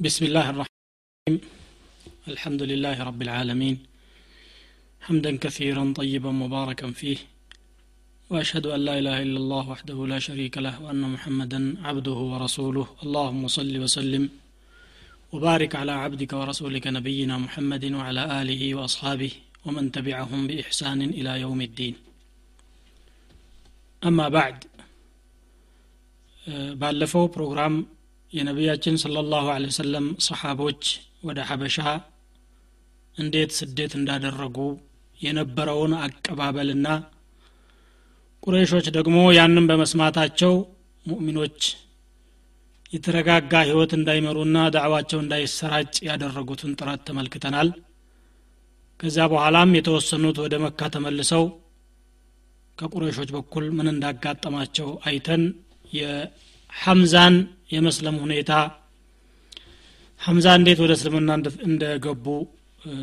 بسم الله الرحمن الرحيم الحمد لله رب العالمين حمدا كثيرا طيبا مباركا فيه واشهد ان لا اله الا الله وحده لا شريك له وان محمدا عبده ورسوله اللهم صل وسلم وبارك على عبدك ورسولك نبينا محمد وعلى اله واصحابه ومن تبعهم باحسان الى يوم الدين اما بعد ባለፈው ፕሮግራም የነቢያችን ስለ ላሁ ለ ወሰለም ሰሓቦች ወደ ሐበሻ እንዴት ስደት እንዳደረጉ የነበረውን አቀባበልና ቁረይሾች ደግሞ ያንን በመስማታቸው ሙእሚኖች የተረጋጋ ህይወት እንዳይመሩና ዳዕዋቸው እንዳይሰራጭ ያደረጉትን ጥረት ተመልክተናል። ከዚያ በኋላም የተወሰኑት ወደ መካ ተመልሰው ከቁረይሾች በኩል ምን እንዳጋጠማቸው አይተን የሐምዛን የመስለም ሁኔታ ሐምዛ እንዴት ወደ እስልምና እንደገቡ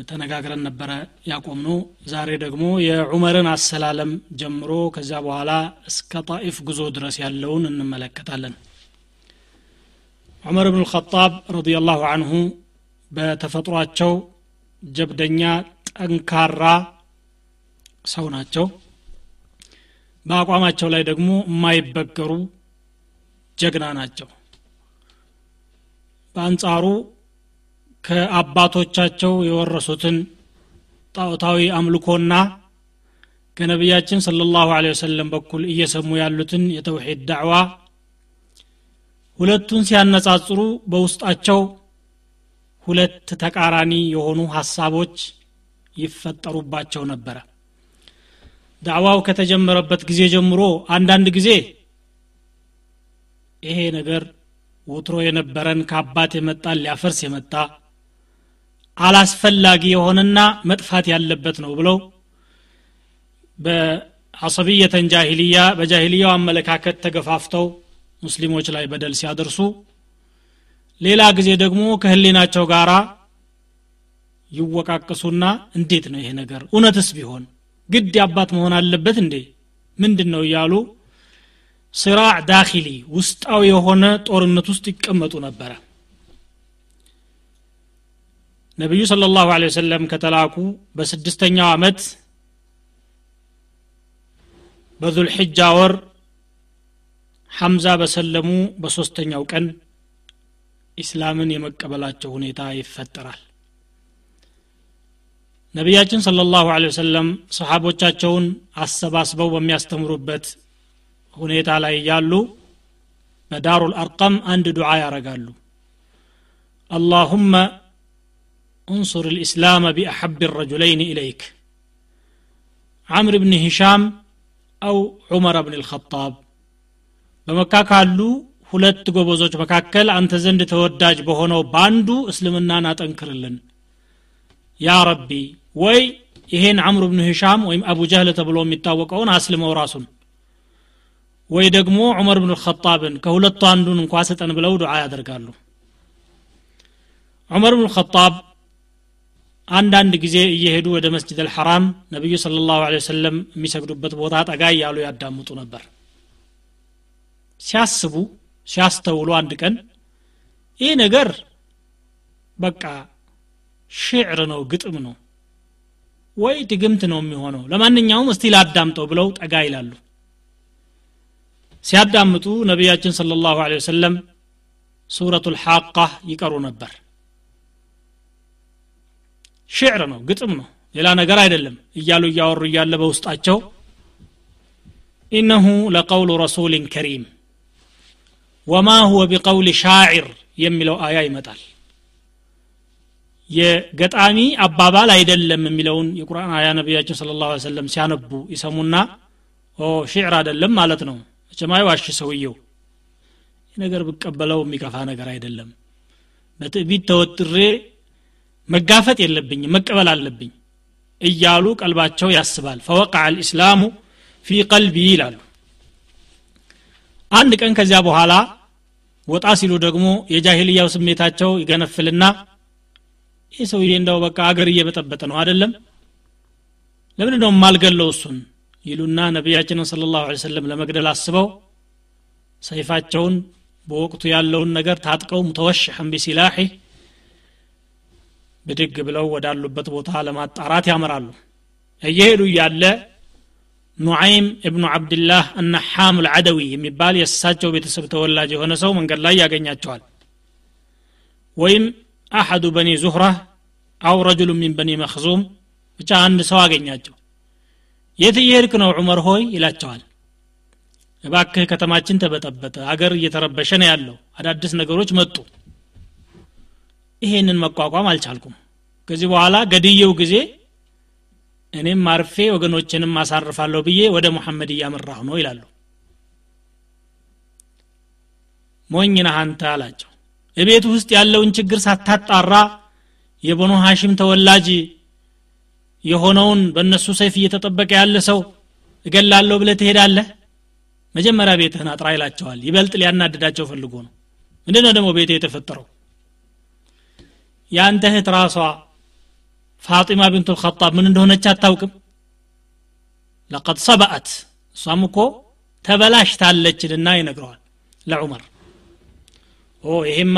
ተነጋግረን ነበረ ያቆምኑ ዛሬ ደግሞ የዑመርን አሰላለም ጀምሮ ከዚያ በኋላ እስከ ጣኢፍ ጉዞ ድረስ ያለውን እንመለከታለን። ዑመር ብን ልኸጣብ ረዲላሁ አንሁ በተፈጥሯቸው ጀብደኛ ጠንካራ ሰው ናቸው። በአቋማቸው ላይ ደግሞ የማይበገሩ ጀግና ናቸው። በአንጻሩ ከአባቶቻቸው የወረሱትን ጣዖታዊ አምልኮና ከነቢያችን ስለ ላሁ ወሰለም በኩል እየሰሙ ያሉትን የተውሒድ ዳዕዋ ሁለቱን ሲያነጻጽሩ በውስጣቸው ሁለት ተቃራኒ የሆኑ ሀሳቦች ይፈጠሩባቸው ነበረ። ዳዕዋው ከተጀመረበት ጊዜ ጀምሮ አንዳንድ ጊዜ ይሄ ነገር ውትሮ የነበረን ከአባት የመጣን ሊያፈርስ የመጣ አላስፈላጊ የሆነና መጥፋት ያለበት ነው ብለው በአሰብየተን ጃሂልያ በጃሂልያው አመለካከት ተገፋፍተው ሙስሊሞች ላይ በደል ሲያደርሱ ሌላ ጊዜ ደግሞ ከህሊናቸው ጋራ ይወቃቅሱና እንዴት ነው ይሄ ነገር? እውነትስ ቢሆን? ግድ አባት መሆን አለበት እንዴ? ምንድን ነው እያሉ ስራዕ ዳኪሊ ውስጣዊ የሆነ ጦርነት ውስጥ ይቀመጡ ነበረ። ነቢዩ ስለ ላሁ ወሰለም ከተላኩ በስድስተኛው ዓመት በዙልሕጃ ወር ሐምዛ በሰለሙ በሶስተኛው ቀን ኢስላምን የመቀበላቸው ሁኔታ ይፈጠራል። ነቢያችን ስለ ላሁ ወሰለም ሰሓቦቻቸውን አሰባስበው በሚያስተምሩበት ሁኔታ ላይ ያሉ በዳሩ ልአርቀም አንድ ዱዓ ያረጋሉ አላሁመ انصر الإسلام بأحب الرجلين إليك عمرو بن هشام أو عمر بن الخطاب በመካ ካሉ ሁለት ጎበዞች መካከል አንተ ዘንድ ተወዳጅ በሆነው በአንዱ እስልምናን አጠንክርልን ያ ረቢ ወይ ይሄን አምሩ ብን ሂሻም ወይም አቡ ጀህል ተብሎ የሚታወቀውን አስልመው ራሱን ወይ ደግሞ ዑመር ብን ልኸጣብን ከሁለቱ አንዱን እንኳ ስጠን ብለው ዱዓ ያደርጋሉ። ዑመር ብን ልኸጣብ አንዳንድ ጊዜ እየሄዱ ወደ መስጅድ አልሐራም ነቢዩ ስለ ላሁ ወሰለም የሚሰግዱበት ቦታ ጠጋ እያሉ ያዳምጡ ነበር። ሲያስቡ ሲያስተውሉ አንድ ቀን ይህ ነገር በቃ ሽዕር ነው ግጥም ነው ወይ ድግምት ነው የሚሆነው። ለማንኛውም እስቲ ላዳምጠው ብለው ጠጋ ይላሉ ሲያዳምጡ ነቢያችን ስለ ላሁ ወሰለም ሱረቱ ልሓቃ ይቀሩ ነበር። ሽዕር ነው ግጥም ነው ሌላ ነገር አይደለም። እያሉ እያወሩ እያለ በውስጣቸው ኢነሁ ለቀውሉ ረሱልን ከሪም ወማ ሁወ ቢቀውል ሻዒር የሚለው አያ ይመጣል። የገጣሚ አባባል አይደለም የሚለውን የቁርአን አያ ነቢያችን ስለ ላሁ ሰለም ሲያነቡ ይሰሙና ኦ ሽዕር አይደለም ማለት ነው መቸማይ ዋሽ ሰውየው። ነገር ብቀበለው የሚከፋ ነገር አይደለም። በትዕቢት ተወጥሬ መጋፈጥ የለብኝም መቀበል አለብኝ እያሉ ቀልባቸው ያስባል። ፈወቃ አልእስላሙ ፊ ቀልቢ ይላሉ። አንድ ቀን ከዚያ በኋላ ወጣ ሲሉ ደግሞ የጃሂልያው ስሜታቸው ይገነፍልና ይህ ሰውዬ እንደው በቃ አገር እየበጠበጠ ነው አይደለም? ለምን ነው ማልገለው እሱን ይሉና ነቢያችንን ስለ ላሁ ሰለም ለመግደል አስበው ሰይፋቸውን በወቅቱ ያለውን ነገር ታጥቀው ሙተወሽሐን ቢሲላሒ ብድግ ብለው ወዳሉበት ቦታ ለማጣራት ያመራሉ። እየሄዱ እያለ ኑዓይም እብኑ ዓብድላህ አናሓም ልዓደዊ የሚባል የእሳቸው ቤተሰብ ተወላጅ የሆነ ሰው መንገድ ላይ ያገኛቸዋል። ወይም አሐዱ በኒ ዙህራ አው ረጅሉ ሚን በኒ መክዙም ብቻ አንድ ሰው አገኛቸው የት እየሄድክ ነው ዑመር ሆይ? ይላቸዋል። እባክህ ከተማችን ተበጠበጠ አገር እየተረበሸ ነው ያለው። አዳዲስ ነገሮች መጡ። ይሄንን መቋቋም አልቻልኩም። ከዚህ በኋላ ገድየው ጊዜ እኔም አርፌ ወገኖችንም አሳርፋለሁ ብዬ ወደ ሙሐመድ እያመራሁ ነው ይላሉ። ሞኝ ነህ አንተ አላቸው። እቤት ውስጥ ያለውን ችግር ሳታጣራ የበኑ ሐሽም ተወላጅ የሆነውን በእነሱ ሰይፍ እየተጠበቀ ያለ ሰው እገላለሁ ብለ ትሄዳለህ? መጀመሪያ ቤትህን አጥራ ይላቸዋል። ይበልጥ ሊያናድዳቸው ፈልጎ ነው። ምንድነው ደግሞ ቤት የተፈጠረው? የአንተ እህት ራሷ ፋጢማ ቢንቱ ልኸጣብ ምን እንደሆነች አታውቅም? ለቀድ ሰበአት። እሷም እኮ ተበላሽታለችልና ይነግረዋል ለዑመር። ኦ ይሄማ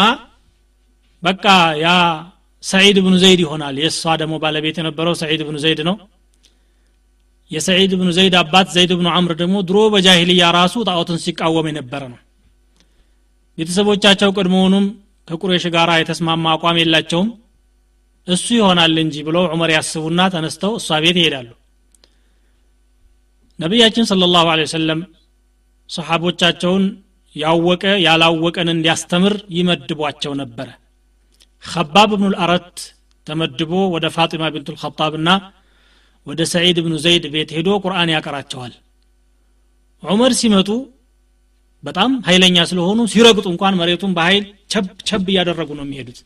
በቃ ያ ሰዒድ ብኑ ዘይድ ይሆናል። የእሷ ደግሞ ባለቤት የነበረው ሰዒድ ብኑ ዘይድ ነው። የሰዒድ ብኑ ዘይድ አባት ዘይድ ብኑ አምር ደግሞ ድሮ በጃሂልያ ራሱ ጣዖትን ሲቃወም የነበረ ነው። ቤተሰቦቻቸው ቅድሞውኑም ከቁሬሽ ጋር የተስማማ አቋም የላቸውም። እሱ ይሆናል እንጂ ብለው ዑመር ያስቡና ተነስተው እሷ ቤት ይሄዳሉ። ነቢያችን ስለ ላሁ ወሰለም ሰሓቦቻቸውን ያወቀ ያላወቀን እንዲያስተምር ይመድቧቸው ነበረ ከባብ ብኑ ልአረት ተመድቦ ወደ ፋጢማ ቢንቱ ልኸጣብና ወደ ሰዒድ ብኑ ዘይድ ቤት ሄዶ ቁርአን ያቀራቸዋል። ዑመር ሲመጡ በጣም ኃይለኛ ስለሆኑ ሲረግጡ እንኳን መሬቱን በኃይል ቸብ ቸብ እያደረጉ ነው የሚሄዱት።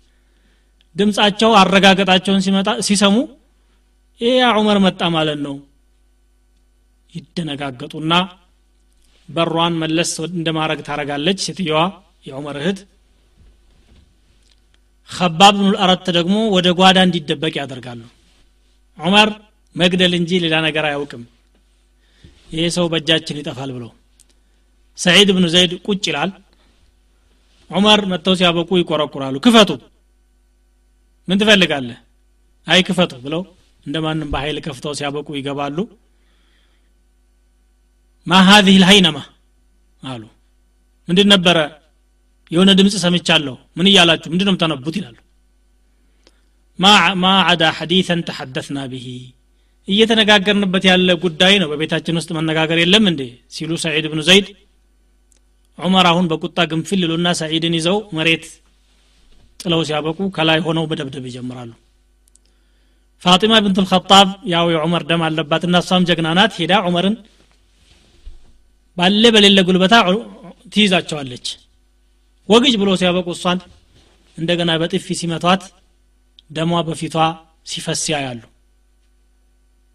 ድምፃቸው አረጋገጣቸውን ሲሰሙ ይህ ያ ዑመር መጣ ማለት ነው። ይደነጋገጡና በሯን መለስ እንደማድረግ ታረጋለች ሴትየዋ የዑመር እህት ከባብ ብኑ ልአረት ደግሞ ወደ ጓዳ እንዲደበቅ ያደርጋሉ። ዑመር መግደል እንጂ ሌላ ነገር አያውቅም። ይሄ ሰው በእጃችን ይጠፋል ብለው ሰዒድ ብኑ ዘይድ ቁጭ ይላል። ዑመር መጥተው ሲያበቁ ይቆረቁራሉ። ክፈቱ። ምን ትፈልጋለህ? አይ ክፈቱ ብለው እንደማንም በኃይል ከፍተው ሲያበቁ ይገባሉ። ማ ሀዚህ ልሀይነማ አሉ። ምንድን ነበረ የሆነ ድምፅ ሰምቻለሁ። ምን እያላችሁ? ምንድን ነው የምታነቡት? ይላሉ። ማ አዳ ሐዲተን ተሐደትና ብሂ እየተነጋገርንበት ያለ ጉዳይ ነው። በቤታችን ውስጥ መነጋገር የለም እንዴ? ሲሉ ሰዒድ ብኑ ዘይድ ዑመር አሁን በቁጣ ግንፍል ይሉና ሰዒድን ይዘው መሬት ጥለው ሲያበቁ ከላይ ሆነው በደብደብ ይጀምራሉ። ፋጢማ ብንት ልኸጣብ ያው የዑመር ደም አለባትና እሷም ጀግና ናት። ሄዳ ዑመርን ባለ በሌለ ጉልበታ ትይዛቸዋለች ወግጅ ብሎ ሲያበቁ እሷን እንደገና በጥፊ ሲመቷት ደሟ በፊቷ ሲፈስ ያያሉ።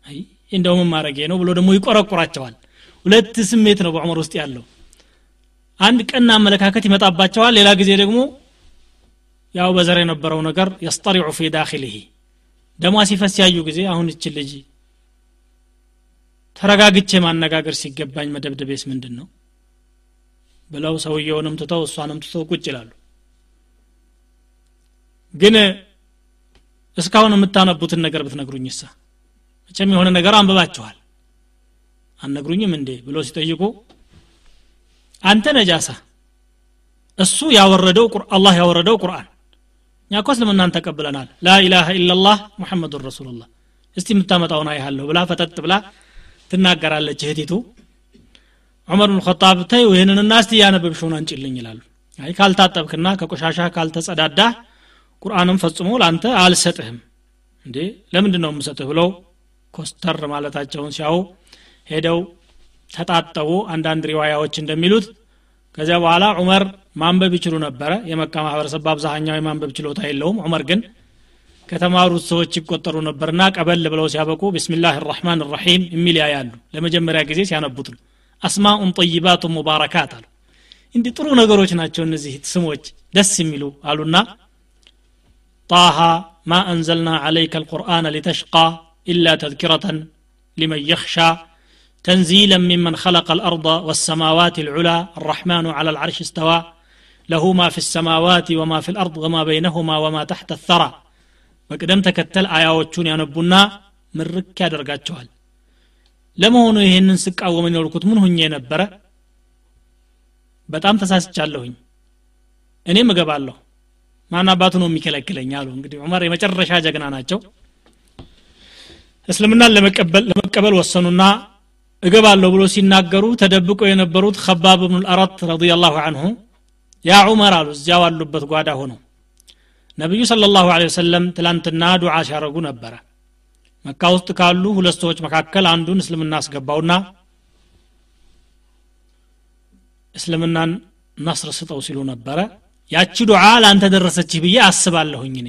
አይ እንደው ምን ማድረጌ ነው ብሎ ደግሞ ይቆረቁራቸዋል። ሁለት ስሜት ነው በዑመር ውስጥ ያለው። አንድ ቀና አመለካከት ይመጣባቸዋል። ሌላ ጊዜ ደግሞ ያው በዘር የነበረው ነገር የስጠሪዑ ፊ ዳኪልህ ደሟ ሲፈስ ያዩ ጊዜ አሁን እች ልጅ ተረጋግቼ ማነጋገር ሲገባኝ መደብደቤስ ምንድን ነው ብለው ሰውየውንም ትተው እሷንም ትተው ቁጭ ይላሉ። ግን እስካሁን የምታነቡትን ነገር ብትነግሩኝ ሳ መቼም የሆነ ነገር አንብባችኋል። አነግሩኝም እንዴ ብሎ ሲጠይቁ አንተ ነጃሳ እሱ ያወረደው አላህ ያወረደው ቁርአን። እኛ እኮ እስልምናን ተቀብለናል። ላኢላሃ ኢላላህ ሙሐመዱን ረሱሉላህ። እስቲ የምታመጣውን አይሃለሁ ብላ ፈጠጥ ብላ ትናገራለች እህቲቱ ዑመር ብን ኸጣብ ተይው ይህንንና እስቲ እያነበብሽውን አንጭልኝ ይላሉ። አይ ካልታጠብክና ከቆሻሻ ካልተጸዳዳ ቁርአንም ፈጽሞ ለአንተ አልሰጥህም። እንዴ ለምንድን ነው የምሰጥህ ብለው ኮስተር ማለታቸውን ሲያዩ ሄደው ተጣጠቡ። አንዳንድ ሪዋያዎች እንደሚሉት ከዚያ በኋላ ዑመር ማንበብ ይችሉ ነበረ። የመካ ማህበረሰብ በአብዛኛው የማንበብ ችሎታ የለውም። ዑመር ግን ከተማሩት ሰዎች ይቆጠሩ ነበርና ቀበል ብለው ሲያበቁ بسم الله الرحمن الرحيم የሚል ያያሉ። ለመጀመሪያ ጊዜ ሲያነቡት ነው አስማኡን ጠይባቱ ሙባረካት አሉ። እንዲህ ጥሩ ነገሮች ናቸው እነዚህ ስሞች ደስ የሚሉ አሉና ጣሃ ማ አንዘልና አለይከ አልቁርአን ሊተሽቃ ኢላ ተذኪረተን ሊመን የኽሻ تنزيلا ممن خلق الأرض والسماوات العلى الرحمن على العرش استوى له ما في السماوات ወማ في الأرض وما بينهما وما تحت الثرى በቅደም ተከተል አያዎቹን ያነቡና ምርክ ያደርጋቸዋል። ለመሆኑ ይህንን ስቃወም የኖርኩት ምን ሁኜ ነበረ? በጣም ተሳስቻለሁኝ። እኔም እገባለሁ። ማን አባቱ ነው የሚከለክለኝ? አሉ። እንግዲህ ዑመር የመጨረሻ ጀግና ናቸው። እስልምናን ለመቀበል ወሰኑና እገባለሁ ብሎ ሲናገሩ ተደብቀው የነበሩት ከባብ ብኑ ልአረት ረዲየላሁ አንሁ ያ ዑመር አሉ እዚያው አሉበት ጓዳ ሆነው። ነቢዩ ስለ ላሁ ወሰለም ትላንትና ዱዓ ሲያደረጉ ነበረ መካ ውስጥ ካሉ ሁለት ሰዎች መካከል አንዱን እስልምና አስገባውና እስልምናን ነስር ሲሉ ነበረ። ያቺ ዱዓ ለአንተ ደረሰችህ ብዬ አስባለሁኝ እኔ።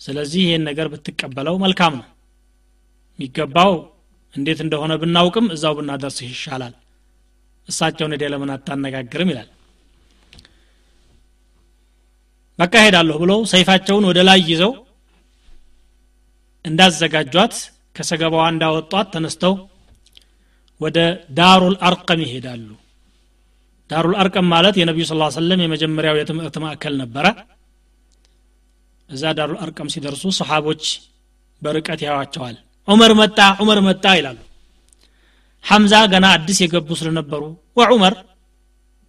ስለዚህ ይህን ነገር ብትቀበለው መልካም ነው። የሚገባው እንዴት እንደሆነ ብናውቅም እዛው ብናደርስህ ይሻላል። እሳቸውን ሄደ ለምን አታነጋግርም ይላል። በቃ ሄዳለሁ ብለው ሰይፋቸውን ወደ ላይ ይዘው እንዳዘጋጇት ከሰገባዋ እንዳወጧት ተነስተው ወደ ዳሩል አርቀም ይሄዳሉ። ዳሩል አርቀም ማለት የነቢዩ ስ ሰለም የመጀመሪያው የትምህርት ማዕከል ነበረ። እዛ ዳሩል አርቀም ሲደርሱ ሰሓቦች በርቀት ያዩዋቸዋል ዑመር መጣ ዑመር መጣ ይላሉ። ሐምዛ ገና አዲስ የገቡ ስለነበሩ ወዑመር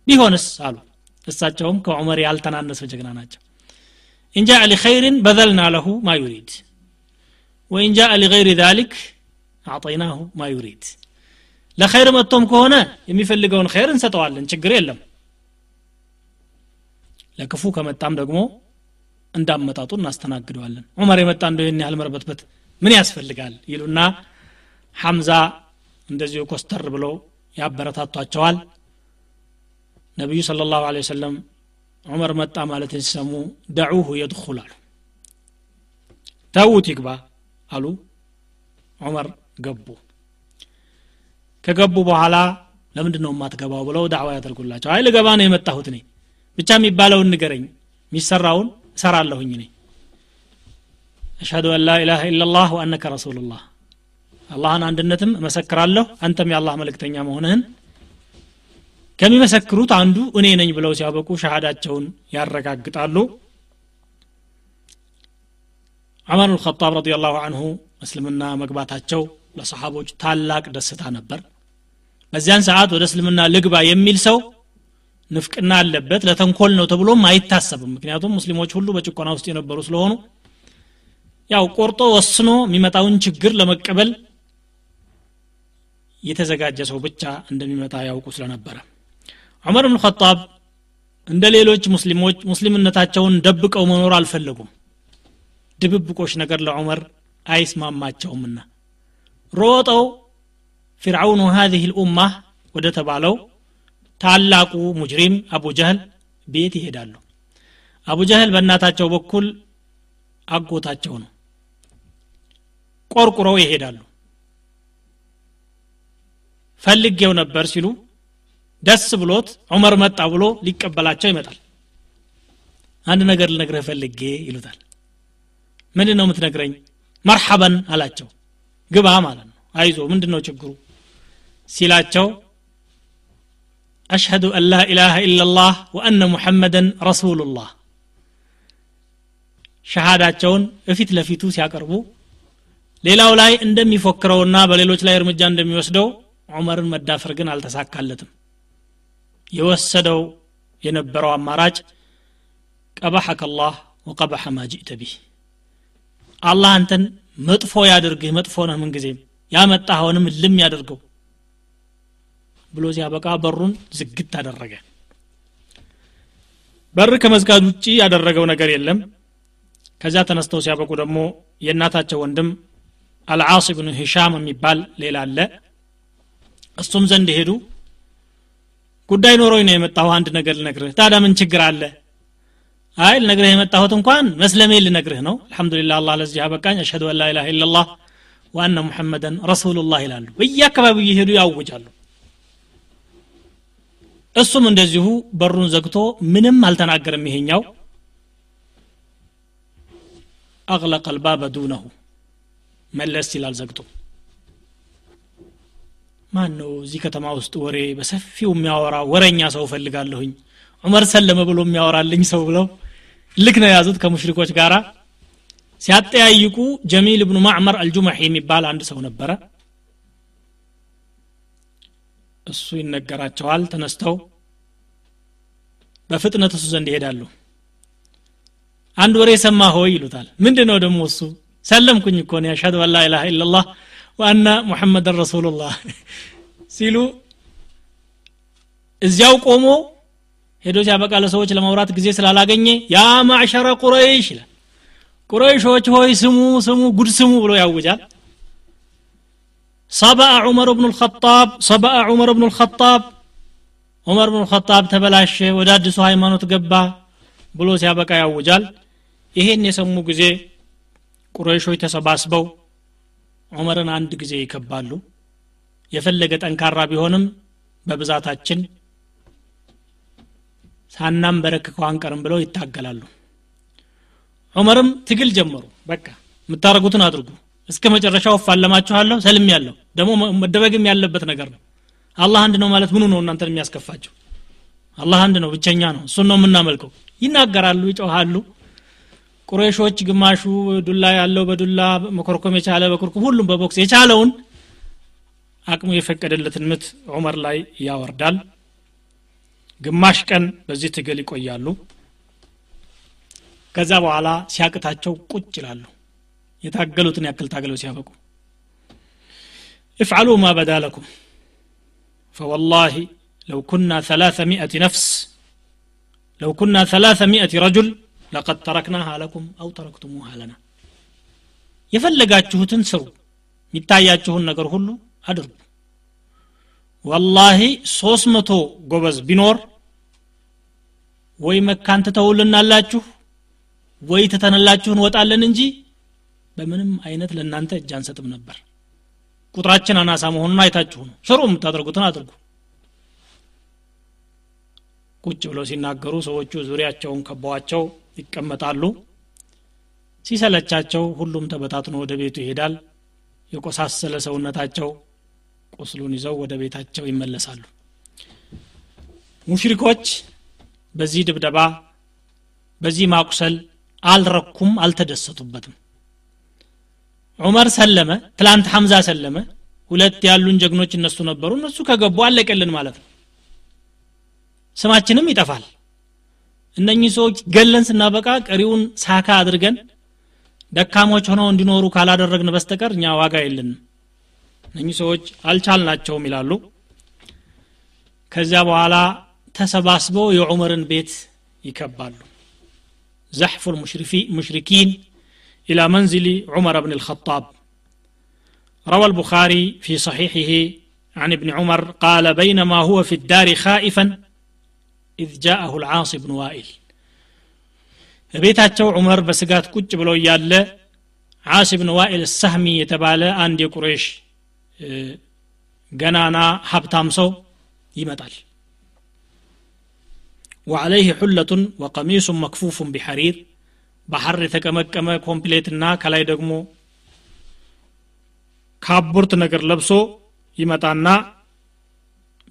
ቢሆንስ አሉ። እሳቸውም ከዑመር ያልተናነሰ ጀግና ናቸው። إن جاء لخير بذلنا له ما يريد وإن جاء لغير ذلك أعطيناه ما يريد ለኸይር መጥቶም ከሆነ የሚፈልገውን ኸይር እንሰጠዋለን ችግር የለም ለክፉ ከመጣም ደግሞ እንዳመጣጡ እናስተናግደዋለን ዑመር የመጣ እንደ ይህን ያህል መርበትበት ምን ያስፈልጋል ይሉና ሐምዛ እንደዚሁ ኮስተር ብለው ያበረታቷቸዋል። ነቢዩ صلى الله عليه وسلم ዑመር መጣ ማለት ሲሰሙ ደዑሁ የድኹል አሉ። ተዉት ይግባ አሉ። ዑመር ገቡ። ከገቡ በኋላ ለምንድን ነው የማትገባው ብለው ዳዕዋ ያደርጉላቸው? አይ ልገባ ነው የመጣሁት እኔ። ብቻ የሚባለውን ንገረኝ። የሚሰራውን እሰራለሁኝ እኔ። አሽሀዱ አን ላ ኢላሃ ኢላላህ ወአነከ ረሱሉላህ። አላህን አንድነትም እመሰክራለሁ። አንተም የአላህ መልእክተኛ መሆንህን ከሚመሰክሩት አንዱ እኔ ነኝ ብለው ሲያበቁ ሸሃዳቸውን ያረጋግጣሉ ዑመር ልከጣብ ረዲ ላሁ አንሁ እስልምና መግባታቸው ለሰሓቦች ታላቅ ደስታ ነበር። በዚያን ሰዓት ወደ እስልምና ልግባ የሚል ሰው ንፍቅና አለበት ለተንኮል ነው ተብሎም አይታሰብም። ምክንያቱም ሙስሊሞች ሁሉ በጭቆና ውስጥ የነበሩ ስለሆኑ ያው ቆርጦ ወስኖ የሚመጣውን ችግር ለመቀበል የተዘጋጀ ሰው ብቻ እንደሚመጣ ያውቁ ስለነበረ። ዑመር ብን ኸጣብ እንደ ሌሎች ሙስሊሞች ሙስሊምነታቸውን ደብቀው መኖር አልፈለጉም ድብብቆች ነገር ለዑመር አይስማማቸውምና። ሮጠው ፊርዓውኑ ሀዚህ ልኡማ ወደ ተባለው ታላቁ ሙጅሪም አቡ ጀህል ቤት ይሄዳሉ። አቡ ጀህል በእናታቸው በኩል አጎታቸው ነው። ቆርቁረው ይሄዳሉ። ፈልጌው ነበር ሲሉ ደስ ብሎት ዑመር መጣ ብሎ ሊቀበላቸው ይመጣል። አንድ ነገር ልነግርህ ፈልጌ ይሉታል ምንድን ነው የምትነግረኝ? መርሐበን አላቸው። ግባ ማለት ነው። አይዞ ምንድን ነው ችግሩ? ሲላቸው አሽሀዱ አን ላ ኢላሃ ኢላላህ ወአነ ሙሐመደን ረሱሉላህ። ሸሃዳቸውን እፊት ለፊቱ ሲያቀርቡ ሌላው ላይ እንደሚፎክረውና በሌሎች ላይ እርምጃ እንደሚወስደው ዑመርን መዳፈር ግን አልተሳካለትም። የወሰደው የነበረው አማራጭ ቀባሐከ አላህ ወቀበሐ ማ ጅእተ ቢህ አላህ አንተን መጥፎ ያድርግህ መጥፎ ነህ ምንጊዜም ያመጣኸውንም ልም ያደርገው ብሎ ሲያበቃ በሩን ዝግት አደረገ። በር ከመዝጋት ውጭ ያደረገው ነገር የለም። ከዚያ ተነስተው ሲያበቁ ደግሞ የእናታቸው ወንድም አልዓስ ብኑ ሂሻም የሚባል ሌላ አለ። እሱም ዘንድ ሄዱ። ጉዳይ ኖሮኝ ነው የመጣሁ አንድ ነገር ልነግርህ። ታዲያ ምን ችግር አለ አይ ልነግርህ የመጣሁት እንኳን መስለሜ ልነግርህ ነው። አልሐምዱሊላህ አላህ ለዚህ አበቃኝ አሽሀዱ አን ላ ኢላሃ ኢላላህ ወአነ ሙሐመደን ረሱሉላህ ይላሉ። በየአካባቢው እየሄዱ ያውጃሉ። እሱም እንደዚሁ በሩን ዘግቶ ምንም አልተናገርም ይሄኛው አግለቀ አልባበ ዱነሁ መለስ ይላል ዘግቶ። ማን ነው እዚህ ከተማ ውስጥ ወሬ በሰፊው የሚያወራ ወረኛ ሰው እፈልጋለሁኝ? ዑመር ሰለመ ብሎ የሚያወራልኝ ሰው ብለው ልክ ነው የያዙት ከሙሽሪኮች ጋር ሲያጠያይቁ ጀሚል ብኑ ማዕመር አልጁመሒ የሚባል አንድ ሰው ነበረ። እሱ ይነገራቸዋል ተነስተው በፍጥነት እሱ ዘንድ ይሄዳሉ። አንድ ወሬ ሰማ ሆይ ይሉታል። ምንድን ነው ደግሞ እሱ? ሰለምኩኝ እኮ ነው አሽሀዱ አን ላ ኢላሃ ኢላላህ ወአና ሙሐመድን ረሱሉላህ ሲሉ እዚያው ቆሞ ሄዶ ሲያበቃ ለሰዎች ለማውራት ጊዜ ስላላገኘ ያ ማዕሸረ ቁረይሽ ይላል። ቁረይሾች ሆይ ስሙ ስሙ ጉድ ስሙ ብሎ ያውጃል። ሰበአ ዑመር ብኑ ልኸጣብ ሰበአ ዑመር ብኑ ልኸጣብ ዑመር ብኑ ልኸጣብ ተበላሸ ወደ አዲሱ ሃይማኖት ገባ ብሎ ሲያበቃ ያውጃል። ይሄን የሰሙ ጊዜ ቁረይሾች ተሰባስበው ዑመርን አንድ ጊዜ ይከባሉ። የፈለገ ጠንካራ ቢሆንም በብዛታችን ሳናም በረክከው አንቀርም ብለው ይታገላሉ። ዑመርም ትግል ጀመሩ። በቃ የምታደርጉትን አድርጉ። እስከ መጨረሻው እፋለማችኋለሁ ሰልም ያለሁ ደግሞ መደረግም ያለበት ነገር ነው። አላህ አንድ ነው ማለት ምኑ ነው እናንተን የሚያስከፋቸው? አላህ አንድ ነው ብቸኛ ነው። እሱን ነው የምናመልከው። ይናገራሉ ይጮሃሉ። ቁረይሾች ግማሹ ዱላ ያለው በዱላ መኮርኮም የቻለ በኩርኩም ሁሉም በቦክስ የቻለውን አቅሙ የፈቀደለትን ምት ዑመር ላይ ያወርዳል ግማሽ ቀን በዚህ ትግል ይቆያሉ ከዛ በኋላ ሲያቅታቸው ቁጭ ይላሉ የታገሉትን ያክል ታግለው ሲያበቁ افعلوا ما بدا لكم فوالله لو كنا ثلاثمائة نفس لو كنا ثلاثمائة رجل لقد تركناها لكم أو تركتموها لنا የፈለጋችሁትን ስሩ የሚታያችሁን ነገር ሁሉ አድርጉ ወላሂ ሶስት መቶ ጎበዝ ቢኖር ወይ መካን ትተውልናላችሁ ወይ ትተንላችሁ እንወጣለን እንጂ በምንም አይነት ለእናንተ እጅ አንሰጥም ነበር። ቁጥራችን አናሳ መሆኑን አይታችሁ ነው። ስሩ የምታደርጉትን አድርጉ። ቁጭ ብለው ሲናገሩ ሰዎቹ ዙሪያቸውን ከበዋቸው ይቀመጣሉ። ሲሰለቻቸው ሁሉም ተበታትኖ ወደ ቤቱ ይሄዳል። የቆሳሰለ ሰውነታቸው ቁስሉን ይዘው ወደ ቤታቸው ይመለሳሉ። ሙሽሪኮች በዚህ ድብደባ በዚህ ማቁሰል አልረኩም አልተደሰቱበትም። ዑመር ሰለመ ትላንት ሐምዛ ሰለመ ሁለት ያሉን ጀግኖች እነሱ ነበሩ። እነሱ ከገቡ አለቀልን ማለት ነው። ስማችንም ይጠፋል። እነኚህ ሰዎች ገለን ስናበቃ ቀሪውን ሳካ አድርገን ደካሞች ሆነው እንዲኖሩ ካላደረግን በስተቀር እኛ ዋጋ የለንም እነኚህ ሰዎች አልቻልናቸውም ይላሉ ከዚያ በኋላ ተሰባስበው የዑመርን ቤት ይከባሉ زحف المشركين إلى منزل عمر بن الخطاب روى البخاري في صحيحه عن ابن عمر قال بينما هو في الدار خائفا إذ جاءه العاص بن وائل ቤታቸው ዑመር በስጋት ቁጭ ብሎ እያለ ዓስ ብን ዋኢል ሳህሚ የተባለ አንድ የቁሬሽ ገናና ሀብታም ሰው ይመጣል። ወአለይህ ሑለቱን ወቀሚሱን መክፉፉን ቢሐሪር ባህር የተቀመቀመ ኮምፕሌትና ከላይ ደግሞ ካቡርት ነገር ለብሶ ይመጣና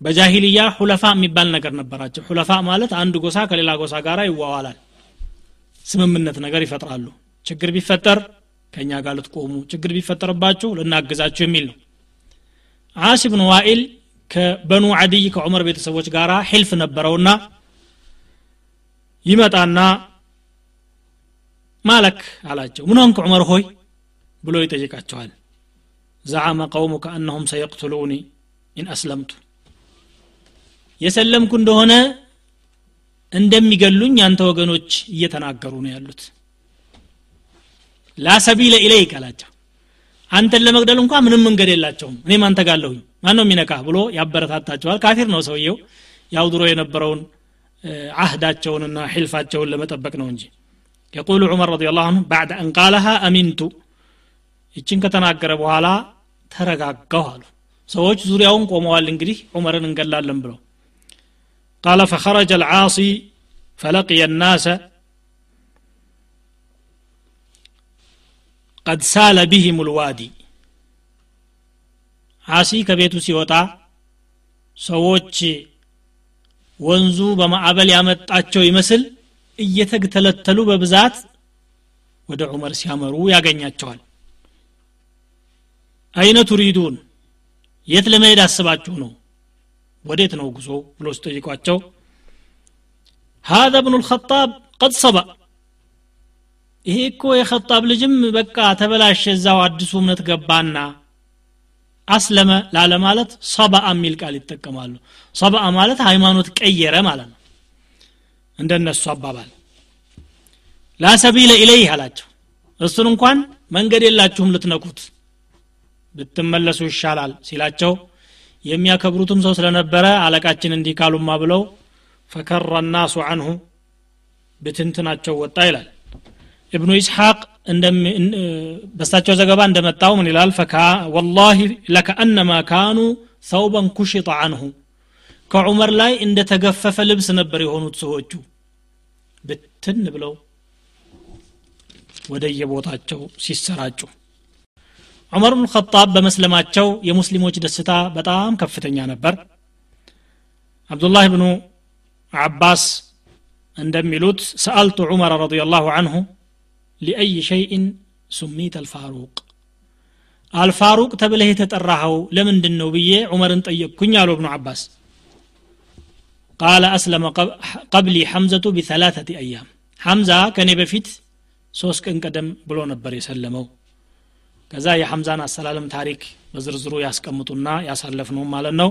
በጃሂልያ ሁለፋ የሚባል ነገር ነበራቸው። ሁለፋ ማለት አንድ ጎሳ ከሌላ ጎሳ ጋር ይዋዋላል። ስምምነት ነገር ይፈጥራሉ። ችግር ቢፈጠር ከእኛ ጋር ልትቆሙ ችግር ቢፈጠርባችሁ ልናግዛችሁ የሚል ነው። አስ ብን ዋኢል ከበኑ አድይ ከዑመር ቤተሰቦች ጋር ሕልፍ ነበረውና ይመጣና ما لك አላቸው። ምን ሆንክ ዑመር ሆይ? ብሎ ይጠይቃቸዋል። زعم قومك أنهم سيقتلوني إن أسلمت. የሰለምኩ እንደሆነ እንደሚገሉኝ ያንተ ወገኖች እየተናገሩ ነው ያሉት። لا سبيل إليك አላቸው አንተን ለመግደል እንኳ ምንም መንገድ የላቸውም። እኔም አንተ ጋ አለሁኝ ማን ነው የሚነካ ብሎ ያበረታታቸዋል። ካፊር ነው ሰውየው። ያው ድሮ የነበረውን አህዳቸውንና ሒልፋቸውን ለመጠበቅ ነው እንጂ። يقول عمر رضي الله عنه بعد أن قالها أمنت ይችን ከተናገረ በኋላ ተረጋጋሁ አሉ። ሰዎች ዙሪያውን ቆመዋል። እንግዲህ ዑመርን እንገላለን ብለው ቃለ ፈኸረጀ አልዓሲ ፈለቅየ ናሰ قد سال بهم الوادي ዓሲ ከቤቱ ሲወጣ ሰዎች ወንዙ በማዕበል ያመጣቸው ይመስል እየተግተለተሉ በብዛት ወደ ዑመር ሲያመሩ ያገኛቸዋል አይነ ቱሪዱን የት ለመሄድ አስባችሁ ነው ወዴት ነው ጉዞ ብሎ ሲጠይቋቸው هذا ابن الخطاب قد صبأ ይሄ እኮ የኸጣብ ልጅም በቃ ተበላሸ እዛው አዲሱ እምነት ገባና አስለመ ላለ ማለት ሰባአ የሚል ቃል ይጠቀማሉ። ሰባአ ማለት ሃይማኖት ቀየረ ማለት ነው። እንደነሱ አባባል። ላሰቢለ ኢለይህ አላቸው። እሱን እንኳን መንገድ የላችሁም ልትነኩት። ብትመለሱ ይሻላል ሲላቸው የሚያከብሩትም ሰው ስለነበረ አለቃችን እንዲህ ካሉማ ብለው ፈከረ ናሱ አንሁ ብትንትናቸው ወጣ ይላል እብኑ ኢስሐቅ በሳቸው ዘገባ እንደመጣው ምን ይላል? ወላሂ ለከአነማ ካኑ ሰውበን ኩሽጠ አንሁ። ከዑመር ላይ እንደ ተገፈፈ ልብስ ነበር የሆኑት ሰዎቹ። ብትን ብለው ወደየቦታቸው ሲሰራጩ። ዑመር ብን ኸጣብ በመስለማቸው የሙስሊሞች ደስታ በጣም ከፍተኛ ነበር። አብዱላህ ብኑ አባስ እንደሚሉት ሰአልቱ ዑመር ረዲ ላሁ አንሁ ሊአይ ሸይእን ሱሚት አልፋሩቅ። አልፋሩቅ ተብለህ የተጠራኸው ለምንድን ነው ብዬ ዑመርን ጠየቅኩኝ አሉ እብኑ አባስ ቃለ አስለመ ቀብሊ ሐምዘቱ ቢሰላተቲ አያም። ሐምዛ ከእኔ በፊት ሶስት ቀን ቀደም ብሎ ነበር የሰለመው። ከዛ የሐምዛን አሰላለም ታሪክ በዝርዝሩ ያስቀምጡና ያሳለፍነው ማለት ነው።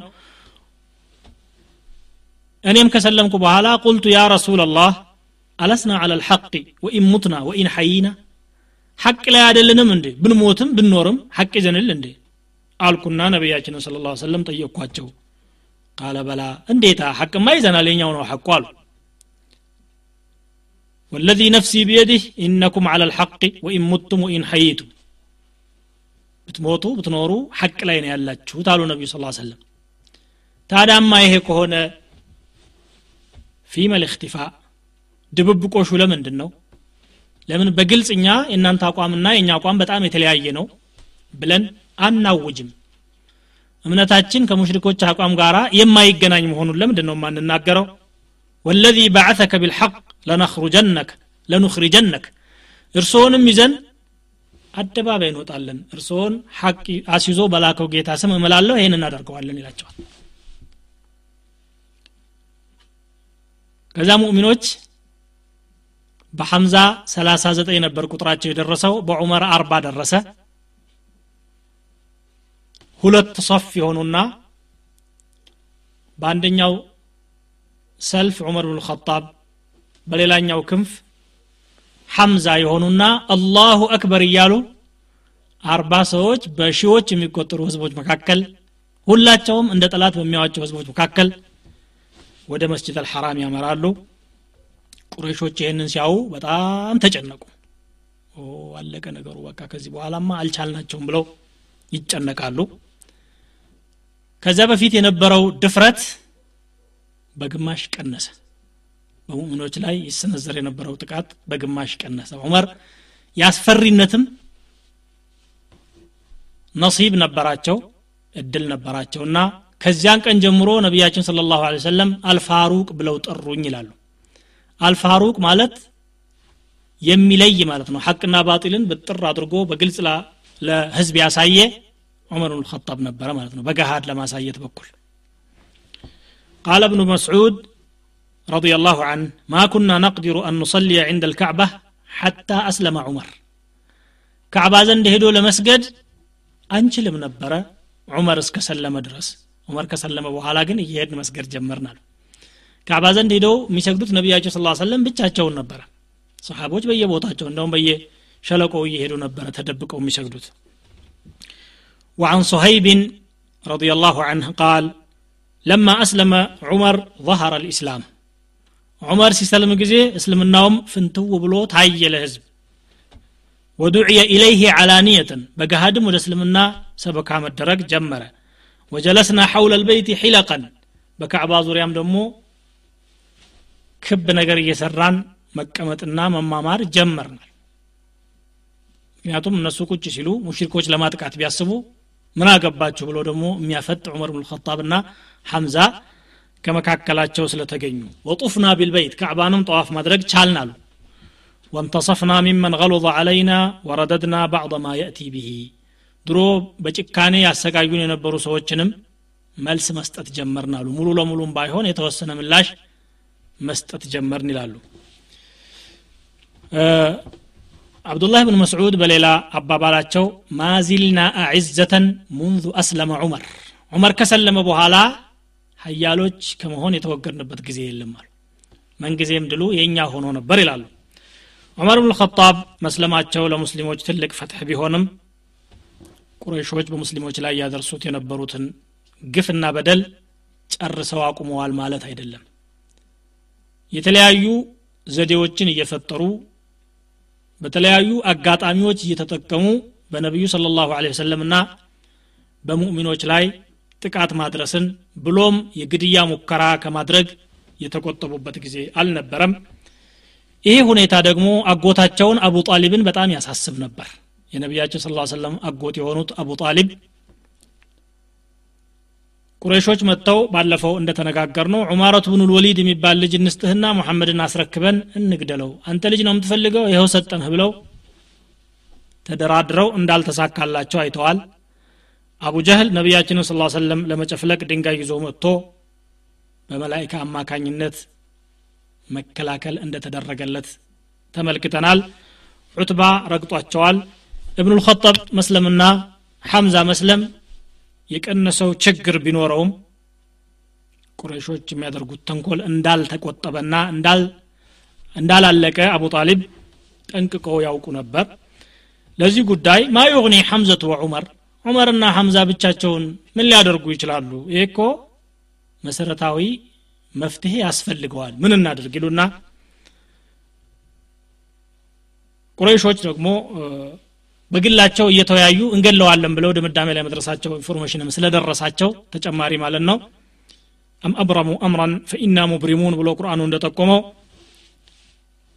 እኔም ከሰለምኩ በኋላ ቁልቱ ያ ረሱላ ላህ አለስና አለ ልሐቅ ወኢን ሙትና ወኢን ሐይና ሐቅ ላይ አይደለንም እንዴ ብንሞትም ብንኖርም ሐቅ ይዘንል እንዴ አልኩና ነቢያችንን ስለ ላ ሰለም ጠየቅኳቸው ቃለ በላ እንዴታ ሐቅማ ይዘናል የኛው ነው ሐቁ አሉ والذي نفسي بيده إنكم على الحق وإن متم وإن حييتم ብትሞቱ ብትኖሩ ሐቅ ላይ ነው ያላችሁት አሉ ነቢዩ ስ ሰለም ታዳማ ይሄ ከሆነ ፊመ ልእክትፋ ድብብቆሹ ለምንድን ነው ለምን በግልጽ እኛ የእናንተ አቋምና የእኛ አቋም በጣም የተለያየ ነው ብለን አናውጅም? እምነታችን ከሙሽሪኮች አቋም ጋር የማይገናኝ መሆኑን ለምንድን ነው የማንናገረው? ወለዚ በዓተከ ቢልሐቅ ለነኽሩጀነክ ለኑኽሪጀነክ። እርስዎንም ይዘን አደባባይ እንወጣለን። እርስዎን ሐቅ አስይዞ በላከው ጌታ ስም እምላለሁ ይህን እናደርገዋለን ይላቸዋል። ከዛ ሙእሚኖች በሐምዛ 39 ነበር ቁጥራቸው የደረሰው በዑመር አርባ ደረሰ። ሁለት ሶፍ የሆኑና በአንደኛው ሰልፍ ዑመር ብን ኸጣብ በሌላኛው ክንፍ ሐምዛ የሆኑና አላሁ አክበር እያሉ አርባ ሰዎች በሺዎች የሚቆጠሩ ህዝቦች መካከል ሁላቸውም እንደ ጠላት በሚያዋቸው ህዝቦች መካከል ወደ መስጅድ አልሐራም ያመራሉ ቁረሾች ይህንን ሲያዩ በጣም ተጨነቁ። አለቀ ነገሩ በቃ ከዚህ በኋላማ አልቻልናቸውም ብለው ይጨነቃሉ። ከዚያ በፊት የነበረው ድፍረት በግማሽ ቀነሰ። በሙእሚኖች ላይ ይሰነዘር የነበረው ጥቃት በግማሽ ቀነሰ። ዑመር የአስፈሪነትም ነሲብ ነበራቸው እድል ነበራቸውና ከዚያን ቀን ጀምሮ ነቢያችን ስለ ላሁ ሰለም አልፋሩቅ ብለው ጠሩኝ ይላሉ አልፋሩቅ ማለት የሚለይ ማለት ነው ሐቅና ባጢልን ብጥር አድርጎ በግልጽ ለህዝብ ያሳየ ዑመር ብን ልኸጣብ ነበረ ማለት ነው በገሃድ ለማሳየት በኩል ቃለ እብኑ መስዑድ رضي الله عنه ما كنا نقدر أن نصلي عند الكعبة حتى أسلم عمر كعبة زند هدو لمسجد أنشلم نبرة عمر እስከሰለመ ድረስ ዑመር ከሰለመ በኋላ ግን እየሄድን መስገድ ጀመርና ነው ካዕባ ዘንድ ሄደው የሚሰግዱት ነቢያቸው ስ ሰለም ብቻቸውን ነበረ ሰሓቦች በየቦታቸው እንደውም በየሸለቆው እየሄዱ ነበረ ተደብቀው የሚሰግዱት وعن صهيب رضي الله عنه قال لما أسلم عمر ظهر الإسلام عمر سيسلم جزي اسلم النوم فنتو بلو تعي لهزب ودعي إليه علانية بقهادم ودسلمنا سبكا مدرك جمرة وجلسنا حول البيت حلقا بكعبا ዙሪያም ደግሞ ክብ ነገር እየሰራን መቀመጥና መማማር ጀመርናል ምክንያቱም እነሱ ቁጭ ሲሉ ሙሽሪኮች ለማጥቃት ቢያስቡ ምን አገባችሁ ብሎ ደግሞ የሚያፈጥ ዑመር ብን ልኸጣብና ሐምዛ ከመካከላቸው ስለተገኙ ወጡፍና ቢልበይት ካዕባንም ጠዋፍ ማድረግ ቻልናሉ ወንተሰፍና ሚመን ገሉظ አለይና ወረደድና ባዕض ማ የእቲ ብሂ ድሮ በጭካኔ ያሰቃዩን የነበሩ ሰዎችንም መልስ መስጠት ጀመርናሉ ሙሉ ለሙሉም ባይሆን የተወሰነ ምላሽ መስጠት ጀመርን ይላሉ። አብዱላህ ብን መስዑድ በሌላ አባባላቸው ማዚልና አዕዘተን ሙንዙ አስለመ ዑመር። ዑመር ከሰለመ በኋላ ሀያሎች ከመሆን የተወገድንበት ጊዜ የለም አሉ። መንጊዜም ድሉ የእኛ ሆኖ ነበር ይላሉ። ዑመር ብን ልኸጣብ መስለማቸው ለሙስሊሞች ትልቅ ፈትሕ ቢሆንም ቁረይሾች በሙስሊሞች ላይ ያደርሱት የነበሩትን ግፍና በደል ጨርሰው አቁመዋል ማለት አይደለም የተለያዩ ዘዴዎችን እየፈጠሩ በተለያዩ አጋጣሚዎች እየተጠቀሙ በነቢዩ ስለ ላሁ ወሰለምና በሙእሚኖች ላይ ጥቃት ማድረስን ብሎም የግድያ ሙከራ ከማድረግ የተቆጠቡበት ጊዜ አልነበረም። ይሄ ሁኔታ ደግሞ አጎታቸውን አቡ ጣሊብን በጣም ያሳስብ ነበር። የነቢያችን ስ ሰለም አጎት የሆኑት አቡ ጣሊብ ቁረይሾች መጥተው ባለፈው እንደተነጋገር ነው ዑማረቱ ብኑ ልወሊድ የሚባል ልጅ እንስጥህና ሙሐመድን አስረክበን እንግደለው። አንተ ልጅ ነው የምትፈልገው? ይኸው ሰጠንህ ብለው ተደራድረው እንዳልተሳካላቸው አይተዋል። አቡ ጀህል ነቢያችንን ስ ሰለም ለመጨፍለቅ ድንጋይ ይዞ መጥቶ በመላይካ አማካኝነት መከላከል እንደተደረገለት ተመልክተናል። ዑትባ ረግጧቸዋል። እብኑ ልኸጠብ መስለምና ሐምዛ መስለም የቀነሰው ችግር ቢኖረውም ቁረይሾች የሚያደርጉት ተንኮል እንዳልተቆጠበና እንዳላለቀ አቡ ጣሊብ ጠንቅቀው ያውቁ ነበር። ለዚህ ጉዳይ ማ ዩግኒ ሐምዘቱ ወዑመር ዑመርና ሐምዛ ብቻቸውን ምን ሊያደርጉ ይችላሉ? ይሄ እኮ መሰረታዊ መፍትሄ ያስፈልገዋል። ምን እናድርግ ይሉና ቁረይሾች ደግሞ በግላቸው እየተወያዩ እንገለዋለን ብለው ድምዳሜ ላይ መድረሳቸው information ም ስለደረሳቸው ተጨማሪ ማለት ነው። أم أبرموا أمرا فإنا مبرمون ብሎ ቁርአኑ እንደጠቆመው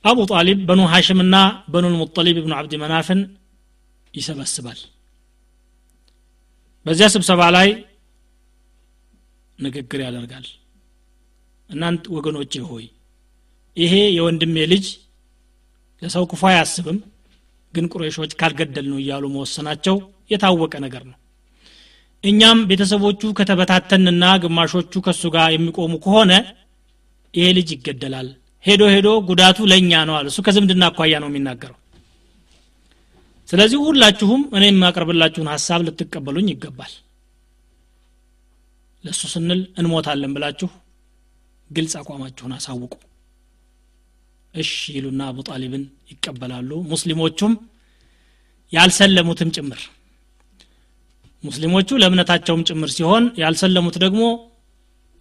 አቡ ጣሊብ በኑ ሐሽምና በኑ አልሙጠሊብ ብኑ አብዲ መናፍን ይሰበስባል። በዚያ ስብሰባ ላይ ንግግር ያደርጋል። እናንት ወገኖቼ ሆይ ይሄ የወንድሜ ልጅ ለሰው ክፉ አያስብም ግን ቁረይሾች ካልገደል ነው እያሉ መወሰናቸው የታወቀ ነገር ነው። እኛም ቤተሰቦቹ ከተበታተንና ግማሾቹ ከእሱ ጋር የሚቆሙ ከሆነ ይሄ ልጅ ይገደላል ሄዶ ሄዶ ጉዳቱ ለእኛ ነው አለ እሱ ከዝምድና አኳያ ነው የሚናገረው። ስለዚህ ሁላችሁም እኔ የማቀርብላችሁን ሀሳብ ልትቀበሉኝ ይገባል። ለእሱ ስንል እንሞታለን ብላችሁ ግልጽ አቋማችሁን አሳውቁ እሺ ይሉና አቡ ጣሊብን ይቀበላሉ። ሙስሊሞቹም ያልሰለሙትም ጭምር። ሙስሊሞቹ ለእምነታቸውም ጭምር ሲሆን ያልሰለሙት ደግሞ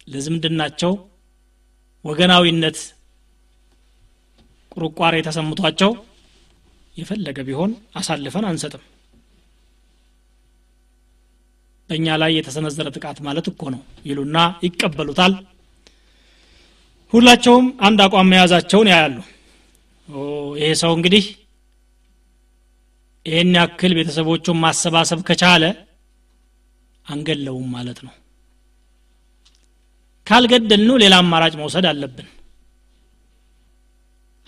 ለዝምድናቸው ወገናዊነት ቁርቋሬ ተሰምቷቸው የፈለገ ቢሆን አሳልፈን አንሰጥም። በእኛ ላይ የተሰነዘረ ጥቃት ማለት እኮ ነው ይሉና ይቀበሉታል ሁላቸውም አንድ አቋም መያዛቸውን ያያሉ። ይሄ ሰው እንግዲህ ይህን ያክል ቤተሰቦቹን ማሰባሰብ ከቻለ አንገለውም ማለት ነው። ካልገደልኑ ሌላ አማራጭ መውሰድ አለብን።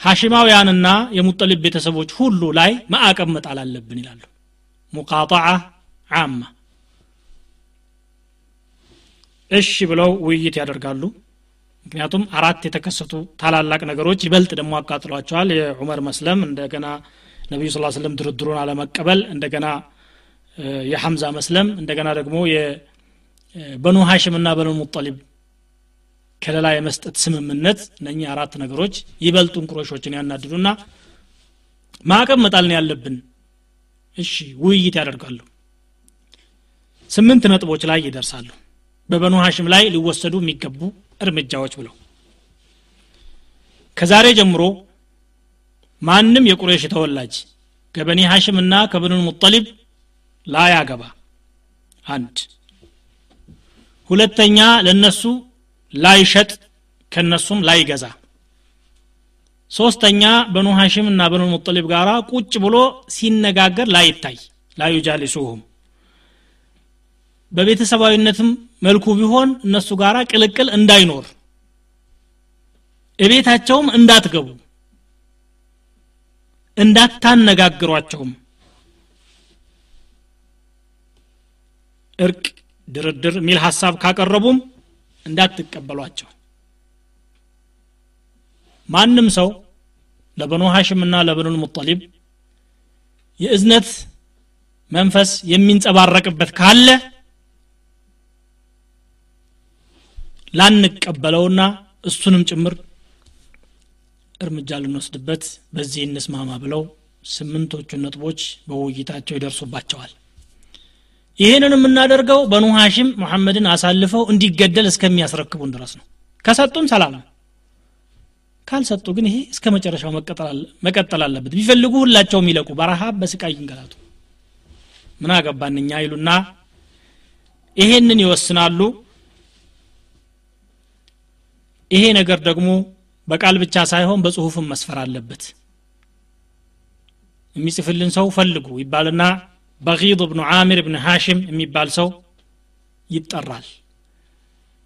ሐሽማውያንና የሙጠሊብ ቤተሰቦች ሁሉ ላይ ማዕቀብ መጣል አለብን ይላሉ። ሙቃጣዓ አማ እሺ ብለው ውይይት ያደርጋሉ ምክንያቱም አራት የተከሰቱ ታላላቅ ነገሮች ይበልጥ ደግሞ አቃጥሏቸዋል። የዑመር መስለም እንደገና ነቢዩ ስ ስለም ድርድሩን አለመቀበል እንደገና የሐምዛ መስለም እንደገና ደግሞ የበኑ ሀሽም እና በኑ ሙጠሊብ ከለላ የመስጠት ስምምነት እነኚህ አራት ነገሮች ይበልጡን ቁረሾችን ያናድዱና ማዕቀብ መጣልን ያለብን። እሺ ውይይት ያደርጋሉ። ስምንት ነጥቦች ላይ ይደርሳሉ። በበኑ ሀሽም ላይ ሊወሰዱ የሚገቡ እርምጃዎች ብለው። ከዛሬ ጀምሮ ማንም የቁሬሽ ተወላጅ ከበኒ ሐሽም እና ከበኑ ሙጠሊብ ላያገባ አንድ። ሁለተኛ ለነሱ ላይሸጥ ከነሱም ላይገዛ። ሶስተኛ በኑ ሐሽም እና በኑ ሙጠሊብ ጋር ቁጭ ብሎ ሲነጋገር ላይታይ ላዩጃሊሱሁም በቤተሰባዊነትም መልኩ ቢሆን እነሱ ጋር ቅልቅል እንዳይኖር እቤታቸውም እንዳትገቡ እንዳታነጋግሯቸውም። እርቅ ድርድር የሚል ሀሳብ ካቀረቡም እንዳትቀበሏቸው። ማንም ሰው ለበኑ ሐሽምና ለበኑ ሙጠሊብ የእዝነት መንፈስ የሚንጸባረቅበት ካለ ላንቀበለውና እሱንም ጭምር እርምጃ ልንወስድበት በዚህ እንስማማ ብለው ስምንቶቹን ነጥቦች በውይይታቸው ይደርሱባቸዋል። ይህንን የምናደርገው በኑ ሐሽም ሙሐመድን አሳልፈው እንዲገደል እስከሚያስረክቡን ድረስ ነው። ከሰጡን ሰላም ነው። ካልሰጡ ግን ይሄ እስከ መጨረሻው መቀጠል አለበት። ቢፈልጉ ሁላቸው የሚለቁ በረሃብ በስቃይ ይንገላቱ። ምን አገባን እኛ ይሉና ይሄንን ይወስናሉ ይሄ ነገር ደግሞ በቃል ብቻ ሳይሆን በጽሁፍም መስፈር አለበት። የሚጽፍልን ሰው ፈልጉ ይባልና በጊድ ብኑ አሚር ብን ሃሽም የሚባል ሰው ይጠራል።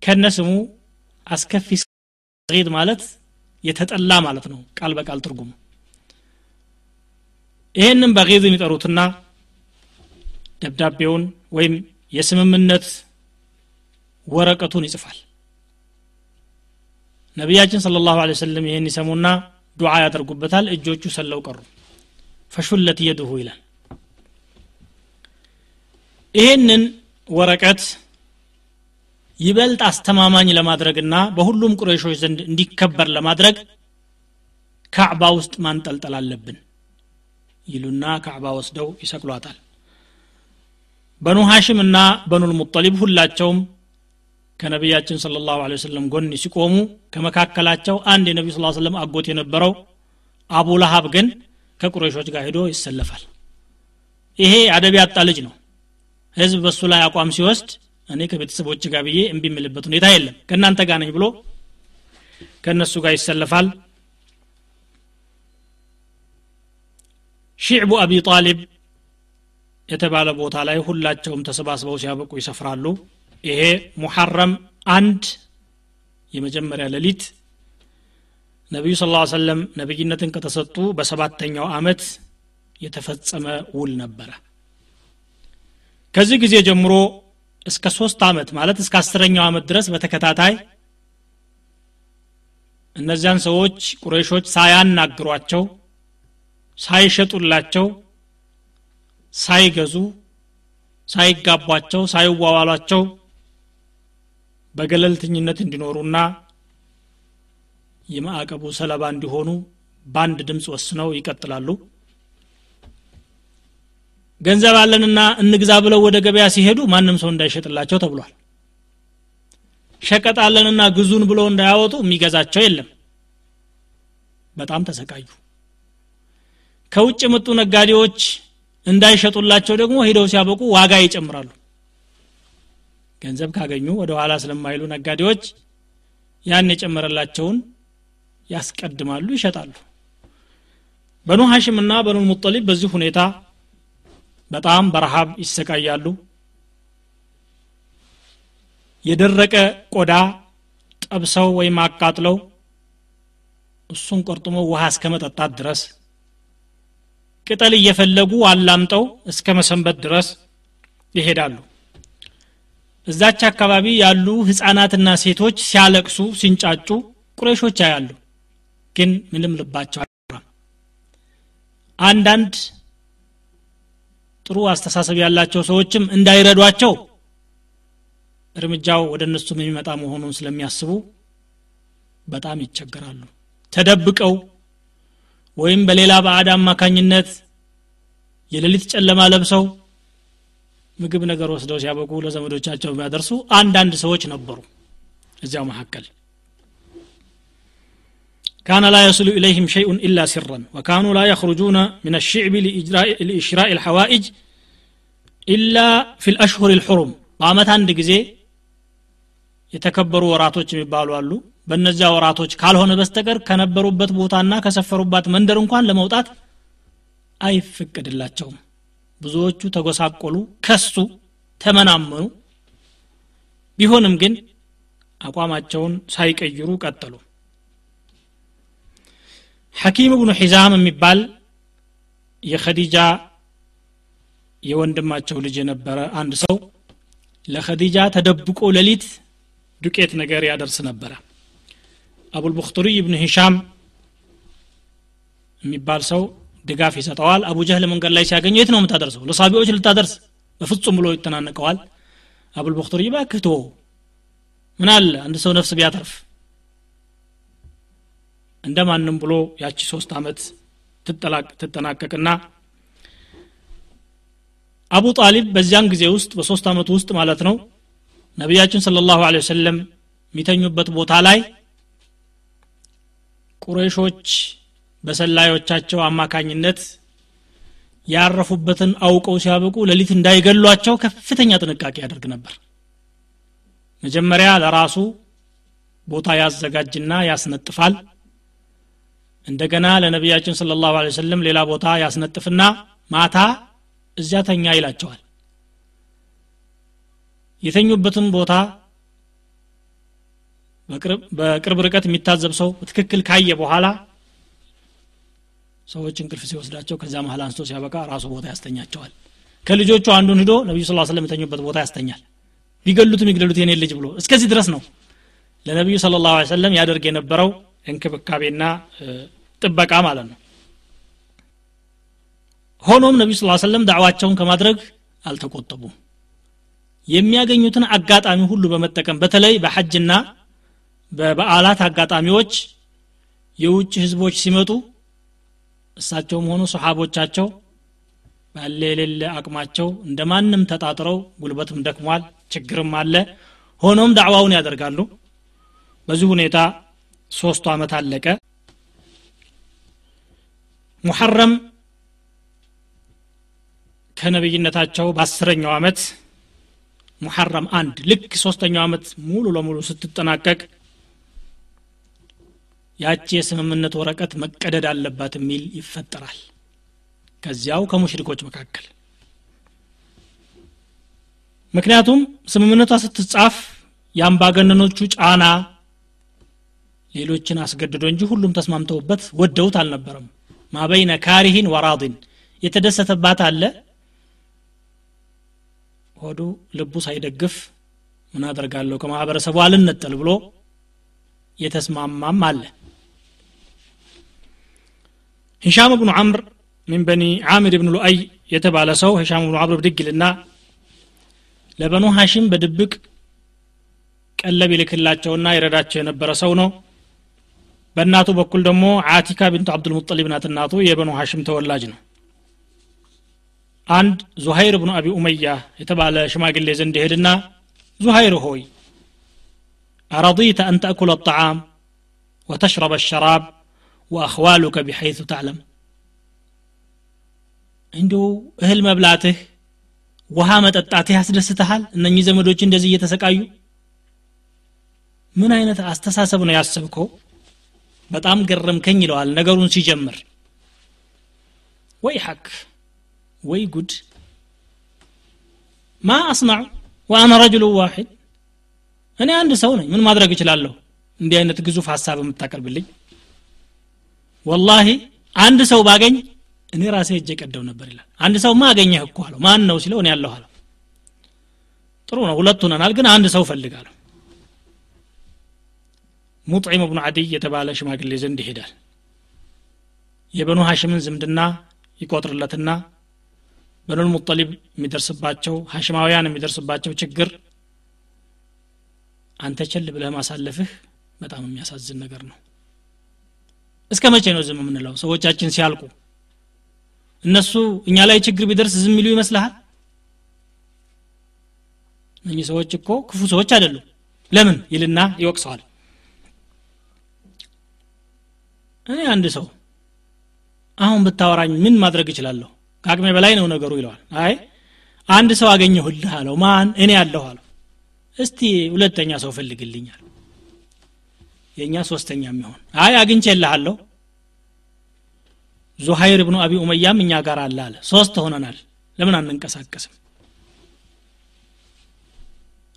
ከነ ስሙ አስከፊ ጊድ ማለት የተጠላ ማለት ነው። ቃል በቃል ትርጉሙ። ይህንም በጊድን ይጠሩትና ደብዳቤውን ወይም የስምምነት ወረቀቱን ይጽፋል ነቢያችን ስለ ላሁ ሰለም ይህን ይሰሙና ዱዓ ያደርጉበታል። እጆቹ ሰለው ቀሩ። ፈሹለት የድሁ ይላል። ይህንን ወረቀት ይበልጥ አስተማማኝ ለማድረግና በሁሉም ቁረይሾች ዘንድ እንዲከበር ለማድረግ ካዕባ ውስጥ ማንጠልጠል አለብን ይሉና ካዕባ ወስደው ይሰቅሏታል። በኑ ሐሽም እና በኑል ሙጠሊብ ሁላቸውም ከነቢያችን ስለ ላሁ ወሰለም ጎን ሲቆሙ ከመካከላቸው አንድ የነቢዩ ስ ሰለም አጎት የነበረው አቡ ለሀብ ግን ከቁረይሾች ጋር ሄዶ ይሰለፋል። ይሄ አደብ ያጣ ልጅ ነው። ህዝብ በሱ ላይ አቋም ሲወስድ እኔ ከቤተሰቦች ጋር ብዬ እምቢ ሁኔታ የለም። ከእናንተ ጋር ነኝ ብሎ ከእነሱ ጋር ይሰለፋል። ሺዕቡ አቢ ጣሊብ የተባለ ቦታ ላይ ሁላቸውም ተሰባስበው ሲያበቁ ይሰፍራሉ ይሄ ሙሐረም አንድ የመጀመሪያ ሌሊት ነቢዩ ስ ሰለም ነቢይነትን ከተሰጡ በሰባተኛው አመት የተፈጸመ ውል ነበረ። ከዚህ ጊዜ ጀምሮ እስከ ሶስት አመት ማለት እስከ አስረኛው አመት ድረስ በተከታታይ እነዚያን ሰዎች ቁረይሾች ሳያናግሯቸው ሳይሸጡላቸው ሳይገዙ ሳይጋቧቸው ሳይዋዋሏቸው በገለልተኝነት እንዲኖሩና የማዕቀቡ ሰለባ እንዲሆኑ በአንድ ድምፅ ወስነው ይቀጥላሉ። ገንዘብ አለንና እንግዛ ብለው ወደ ገበያ ሲሄዱ ማንም ሰው እንዳይሸጥላቸው ተብሏል። ሸቀጥ ግዙን ብለው እንዳያወጡ የሚገዛቸው የለም። በጣም ተሰቃዩ። ከውጭ የመጡ ነጋዴዎች እንዳይሸጡላቸው ደግሞ ሄደው ሲያበቁ ዋጋ ይጨምራሉ ገንዘብ ካገኙ ወደ ኋላ ስለማይሉ ነጋዴዎች ያን የጨመረላቸውን ያስቀድማሉ ይሸጣሉ። በኑ ሐሽም እና በኑ ሙጠሊብ በዚህ ሁኔታ በጣም በረሃብ ይሰቃያሉ። የደረቀ ቆዳ ጠብሰው ወይም አቃጥለው እሱን ቆርጥሞ ውሃ እስከ መጠጣት ድረስ ቅጠል እየፈለጉ አላምጠው እስከ መሰንበት ድረስ ይሄዳሉ እዛች አካባቢ ያሉ ህፃናትና ሴቶች ሲያለቅሱ ሲንጫጩ ቁረሾች ያያሉ ግን ምንም ልባቸው አይራም አንዳንድ ጥሩ አስተሳሰብ ያላቸው ሰዎችም እንዳይረዷቸው እርምጃው ወደ እነሱም የሚመጣ መሆኑን ስለሚያስቡ በጣም ይቸገራሉ። ተደብቀው ወይም በሌላ ባዕድ አማካኝነት የሌሊት ጨለማ ለብሰው ምግብ ነገር ወስደው ሲያበቁ ለዘመዶቻቸው የሚያደርሱ አንዳንድ ሰዎች ነበሩ እዚያው መካከል كان لا يصل إليهم شيء إلا سرا وكانوا لا يخرجون من الشعب لإشراء الحوائج إلا في الأشهر الحرم በአመት አንድ ጊዜ የተከበሩ ወራቶች የሚባሉ አሉ በእነዚያ ወራቶች ካልሆነ በስተቀር ከነበሩበት ቦታና ከሰፈሩባት መንደር እንኳን ለመውጣት አይፈቀድላቸውም ብዙዎቹ ተጎሳቆሉ ከሱ ተመናመኑ። ቢሆንም ግን አቋማቸውን ሳይቀይሩ ቀጠሉ። ሐኪም ብኑ ሒዛም የሚባል የኸዲጃ የወንድማቸው ልጅ የነበረ አንድ ሰው ለኸዲጃ ተደብቆ ሌሊት ዱቄት ነገር ያደርስ ነበረ። አቡልቡክቱሪይ ብን ሂሻም የሚባል ሰው ድጋፍ ይሰጠዋል። አቡ ጀህል መንገድ ላይ ሲያገኘው የት ነው የምታደርሰው? ለሳቢዎች ልታደርስ? በፍጹም ብሎ ይተናነቀዋል። አቡልቡክቱሪይ ባክቶ ምን አለ? አንድ ሰው ነፍስ ቢያተርፍ እንደ ማንም ብሎ ያቺ ሶስት አመት ትጠናቀቅና አቡ ጣሊብ በዚያን ጊዜ ውስጥ በሶስት አመቱ ውስጥ ማለት ነው ነቢያችን ስለ ላሁ ወሰለም የሚተኙበት ቦታ ላይ ቁረይሾች በሰላዮቻቸው አማካኝነት ያረፉበትን አውቀው ሲያበቁ ሌሊት እንዳይገሏቸው ከፍተኛ ጥንቃቄ ያደርግ ነበር። መጀመሪያ ለራሱ ቦታ ያዘጋጅና ያስነጥፋል። እንደገና ለነቢያችን ስለ ላሁ ሰለም ሌላ ቦታ ያስነጥፍና ማታ እዚያ ተኛ ይላቸዋል። የተኙበትን ቦታ በቅርብ ርቀት የሚታዘብ ሰው በትክክል ካየ በኋላ ሰዎች እንቅልፍ ሲወስዳቸው ከዚያ መሀል አንስቶ ሲያበቃ ራሱ ቦታ ያስተኛቸዋል። ከልጆቹ አንዱን ሂዶ ነቢዩ ስ ስለም የተኙበት ቦታ ያስተኛል። ቢገሉትም ይግደሉት የኔ ልጅ ብሎ እስከዚህ ድረስ ነው ለነቢዩ ስለ ላሁ ሰለም ያደርግ የነበረው እንክብካቤና ጥበቃ ማለት ነው። ሆኖም ነቢዩ ስ ሰለም ዳዕዋቸውን ከማድረግ አልተቆጠቡም። የሚያገኙትን አጋጣሚ ሁሉ በመጠቀም በተለይ በሐጅና በበዓላት አጋጣሚዎች የውጭ ህዝቦች ሲመጡ እሳቸውም ሆኑ ሰሓቦቻቸው ባለ የሌለ አቅማቸው እንደ ማንም ተጣጥረው ጉልበትም ደክሟል ችግርም አለ። ሆኖም ዳዕዋውን ያደርጋሉ። በዚህ ሁኔታ ሶስቱ ዓመት አለቀ። ሙሐረም ከነብይነታቸው በአስረኛው ዓመት ሙሐረም አንድ ልክ ሶስተኛው ዓመት ሙሉ ለሙሉ ስትጠናቀቅ ያቺ የስምምነት ወረቀት መቀደድ አለባት የሚል ይፈጠራል። ከዚያው ከሙሽሪኮች መካከል። ምክንያቱም ስምምነቷ ስትጻፍ የአምባገነኖቹ ጫና ሌሎችን አስገድዶ እንጂ ሁሉም ተስማምተውበት ወደውት አልነበረም። ማበይነ ካሪሂን ወራዲን የተደሰተባት አለ። ሆዱ ልቡ ሳይደግፍ ምን አደርጋለሁ ከማህበረሰቡ አልነጠል ብሎ የተስማማም አለ ሂሻም ብኑ አምር ሚን በኒ አሚር ብን ሉአይ የተባለ ሰው ሂሻም ብኑ አምር ብድግ ይልና ለበኑ ሐሽም በድብቅ ቀለብ ይልክላቸውና ይረዳቸው የነበረ ሰው ነው። በእናቱ በኩል ደግሞ አቲካ ቢንቱ አብዱልሙጠሊብ ናት እናቱ የበኑ ሐሽም ተወላጅ ነው። አንድ ዙሀይር ብኑ አቢ ኡመያ የተባለ ሽማግሌ ዘንድ ይሄድና ዙሀይር ሆይ አረضيت أن تأكل ጣዓም وتشرب الشراب ወአህዋሉከ ቢሐይቱ ታዕለም እንዲሁ እህል መብላትህ ውሃ መጠጣትህ ያስደስትሃል እነኚህ ዘመዶች እንደዚህ እየተሰቃዩ ምን አይነት አስተሳሰብ ነው ያሰብከው በጣም ገረምከኝ ይለዋል። ነገሩን ሲጀምር ወይ ሐክ ወይ ጉድ። ማ አስናዑ ወአና ረጅሉ ዋሂድ እኔ አንድ ሰው ነኝ ምን ማድረግ እችላለሁ? እንዲህ አይነት ግዙፍ ሀሳብ የምታቀርብልኝ። ወላሂ አንድ ሰው ባገኝ እኔ ራሴ እጀ ቀደው ነበር ይላል። አንድ ሰው ማ አገኘህ እኮ አለው። ማን ነው ሲለው እኔ ያለሁ አለው። ጥሩ ነው። ሁለት ሆነናል ግን አንድ ሰው ፈልጋለሁ። ሙጥዒም ብኑ አድይ የተባለ ሽማግሌ ዘንድ ይሄዳል። የበኑ ሐሽምን ዝምድና ይቆጥርለትና በኑል ሙጠሊብ የሚደርስባቸው ሐሽማውያን የሚደርስባቸው ችግር አንተ ቸል ብለህ ማሳለፍህ በጣም የሚያሳዝን ነገር ነው እስከ መቼ ነው ዝም የምንለው? ሰዎቻችን ሲያልቁ እነሱ እኛ ላይ ችግር ቢደርስ ዝም ሚሉ ይመስልሃል? እነኚህ ሰዎች እኮ ክፉ ሰዎች አይደሉም። ለምን? ይልና ይወቅሰዋል። እኔ አንድ ሰው አሁን ብታወራኝ ምን ማድረግ እችላለሁ? ከአቅሜ በላይ ነው ነገሩ ይለዋል። አይ አንድ ሰው አገኘሁልህ አለው። ማን? እኔ ያለሁ አለው። እስቲ ሁለተኛ ሰው ፈልግልኛል የእኛ ሶስተኛ የሚሆን። አይ አግኝቼልሃለሁ። ዙሀይር ብኑ አቢ ኡመያም እኛ ጋር አለ አለ። ሶስት ሆነናል። ለምን አንንቀሳቀስም?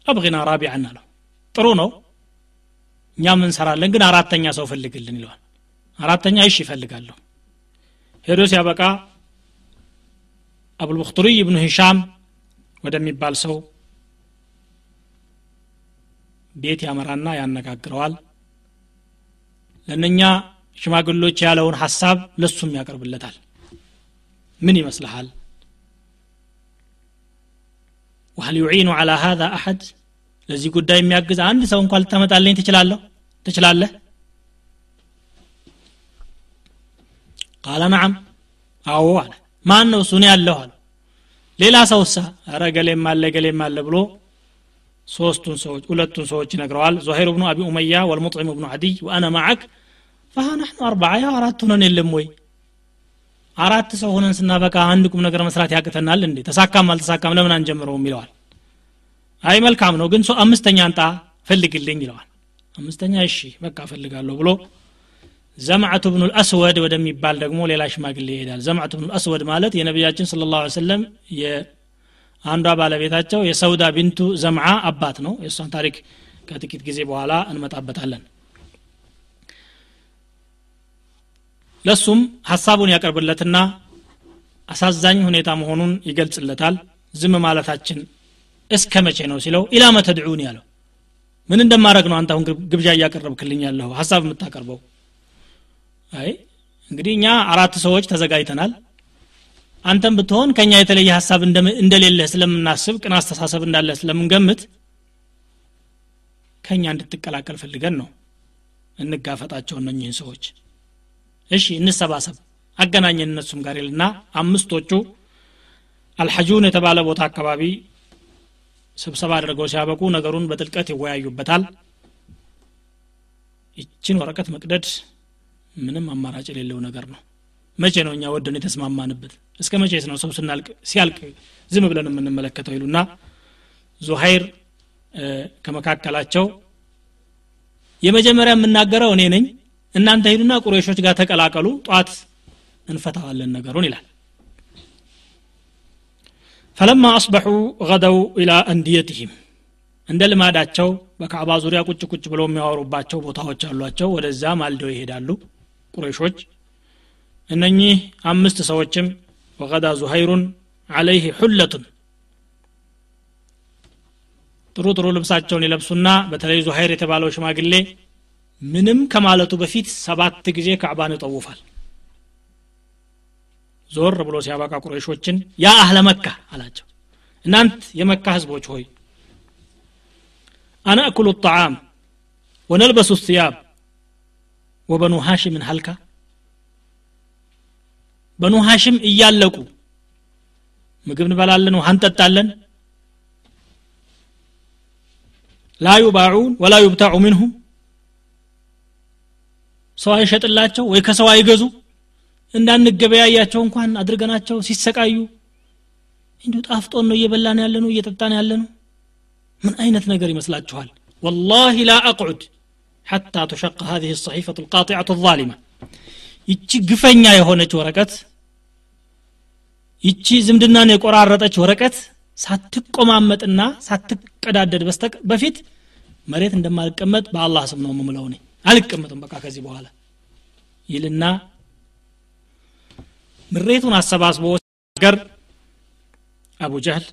አብቂና ራቢዐን አለው። ጥሩ ነው። እኛም እንሰራለን ግን አራተኛ ሰው ፈልግልን ይለዋል። አራተኛ እሺ ይፈልጋለሁ ሄዶ ሲያበቃ አቡልቡክቱሪይ ብኑ ሂሻም ወደሚባል ሰው ቤት ያመራና ያነጋግረዋል ለነኛ ሽማግሎች ያለውን ሀሳብ ለሱም ያቀርብለታል። ምን ይመስልሃል? ወህል ዩዒኑ አላ ሃዛ አሐድ? ለዚህ ጉዳይ የሚያግዝ አንድ ሰው እንኳ ልታመጣለኝ ትችላለሁ ትችላለህ? ቃለ ነዓም። አዎ አለ። ማን ነው እሱ ያለሁ አለው ሌላ ሰውሳ? ኧረ ገሌም አለ ገሌም አለ ብሎ ሶስቱን ሰዎች ሁለቱን ሰዎች ይነግረዋል። ዙሀይር ብኑ አቢ ኡመያ ወልሙጥዒም ብኑ አዲይ ወአነ ማዓክ ፈሃ ናሕኑ አርባዓ ያው አራት ሁነን የለም ወይ? አራት ሰው ሆነን ስናበቃ አንድ ቁም ነገር መስራት ያቅተናል እንዴ? ተሳካም አልተሳካም ለምን አንጀምረውም ይለዋል። አይ መልካም ነው ግን ሰው አምስተኛ አንጣ ፈልግልኝ ይለዋል። አምስተኛ እሺ በቃ ፈልጋለሁ ብሎ ዘምዓቱ ብኑ ልአስወድ ወደሚባል ደግሞ ሌላ ሽማግሌ ይሄዳል። ዘምዓቱ ብኑ ልአስወድ ማለት የነቢያችን ስለ ላሁ ሰለም አንዷ ባለቤታቸው የሰውዳ ቢንቱ ዘምዓ አባት ነው። የእሷን ታሪክ ከጥቂት ጊዜ በኋላ እንመጣበታለን። ለሱም ሀሳቡን ያቀርብለትና አሳዛኝ ሁኔታ መሆኑን ይገልጽለታል። ዝም ማለታችን እስከ መቼ ነው ሲለው ኢላመ ተድዑን ያለው ምን እንደማድረግ ነው አንተ አሁን ግብዣ እያቀረብክልኝ ያለሁ ሀሳብ የምታቀርበው? አይ እንግዲህ እኛ አራት ሰዎች ተዘጋጅተናል አንተም ብትሆን ከኛ የተለየ ሀሳብ እንደሌለህ ስለምናስብ ቅን አስተሳሰብ እንዳለ ስለምንገምት ከኛ እንድትቀላቀል ፈልገን ነው። እንጋፈጣቸው እነኝህን ሰዎች። እሺ እንሰባሰብ። አገናኘን እነሱም ጋር ይልና አምስቶቹ አልሐጁን የተባለ ቦታ አካባቢ ስብሰባ አድርገው ሲያበቁ ነገሩን በጥልቀት ይወያዩበታል። ይችን ወረቀት መቅደድ ምንም አማራጭ የሌለው ነገር ነው። መቼ ነው እኛ ወደን የተስማማንበት እስከ መቼስ ነው ሰው ስናልቅ ሲያልቅ ዝም ብለን የምንመለከተው ይሉና ዙሀይር ከመካከላቸው የመጀመሪያ የምናገረው እኔ ነኝ እናንተ ሂዱና ቁረሾች ጋር ተቀላቀሉ ጧት እንፈታዋለን ነገሩን ይላል። ፈለማ አስበሑ ገደው ኢላ አንድየትህም እንደ ልማዳቸው በካዕባ ዙሪያ ቁጭ ቁጭ ብለው የሚያወሩባቸው ቦታዎች አሏቸው። ወደዛ ማልደው ይሄዳሉ ቁረሾች እነኚህ አምስት ሰዎችም ወገዳ ዙሀይሩን አለይህ ሑለቱን ጥሩ ጥሩ ልብሳቸውን ይለብሱና በተለይ ዙሀይር የተባለው ሽማግሌ ምንም ከማለቱ በፊት ሰባት ጊዜ ካዕባን ይጠውፋል። ዞር ብሎ ሲያበቃ ቁረይሾችን ያ አህለ መካ አላቸው። እናንት የመካ ህዝቦች ሆይ አናእኩሉ ጣዓም ወነልበሱ ስያብ ወበኑ ሃሽምን ሀልካ በኑ ሃሽም እያለቁ ምግብ እንበላለን ውሃ እንጠጣለን ላ ዩባዑን ወላ ዩብታዑ ምንሁም ሰው አይሸጥላቸው ወይ ከሰው አይገዙ እንዳንገበያያቸው እንኳን አድርገናቸው ሲሰቃዩ እንዲሁ ጣፍጦን ነው እየበላን ያለ ነው እየጠጣን ያለ ነው ምን አይነት ነገር ይመስላችኋል والله لا أقعد حتى تشق هذه الصحيفة القاطعة الظالمة ይቺ ግፈኛ የሆነች ወረቀት ይቺ ዝምድናን የቆራረጠች ወረቀት ሳትቆማመጥና ሳትቀዳደድ በፊት መሬት እንደማልቀመጥ በአላህ ስም ነው የምምለው እኔ። አልቀመጥም በቃ ከዚህ በኋላ። ይልና ምሬቱን አሰባስቦ ገር አቡ ጀህል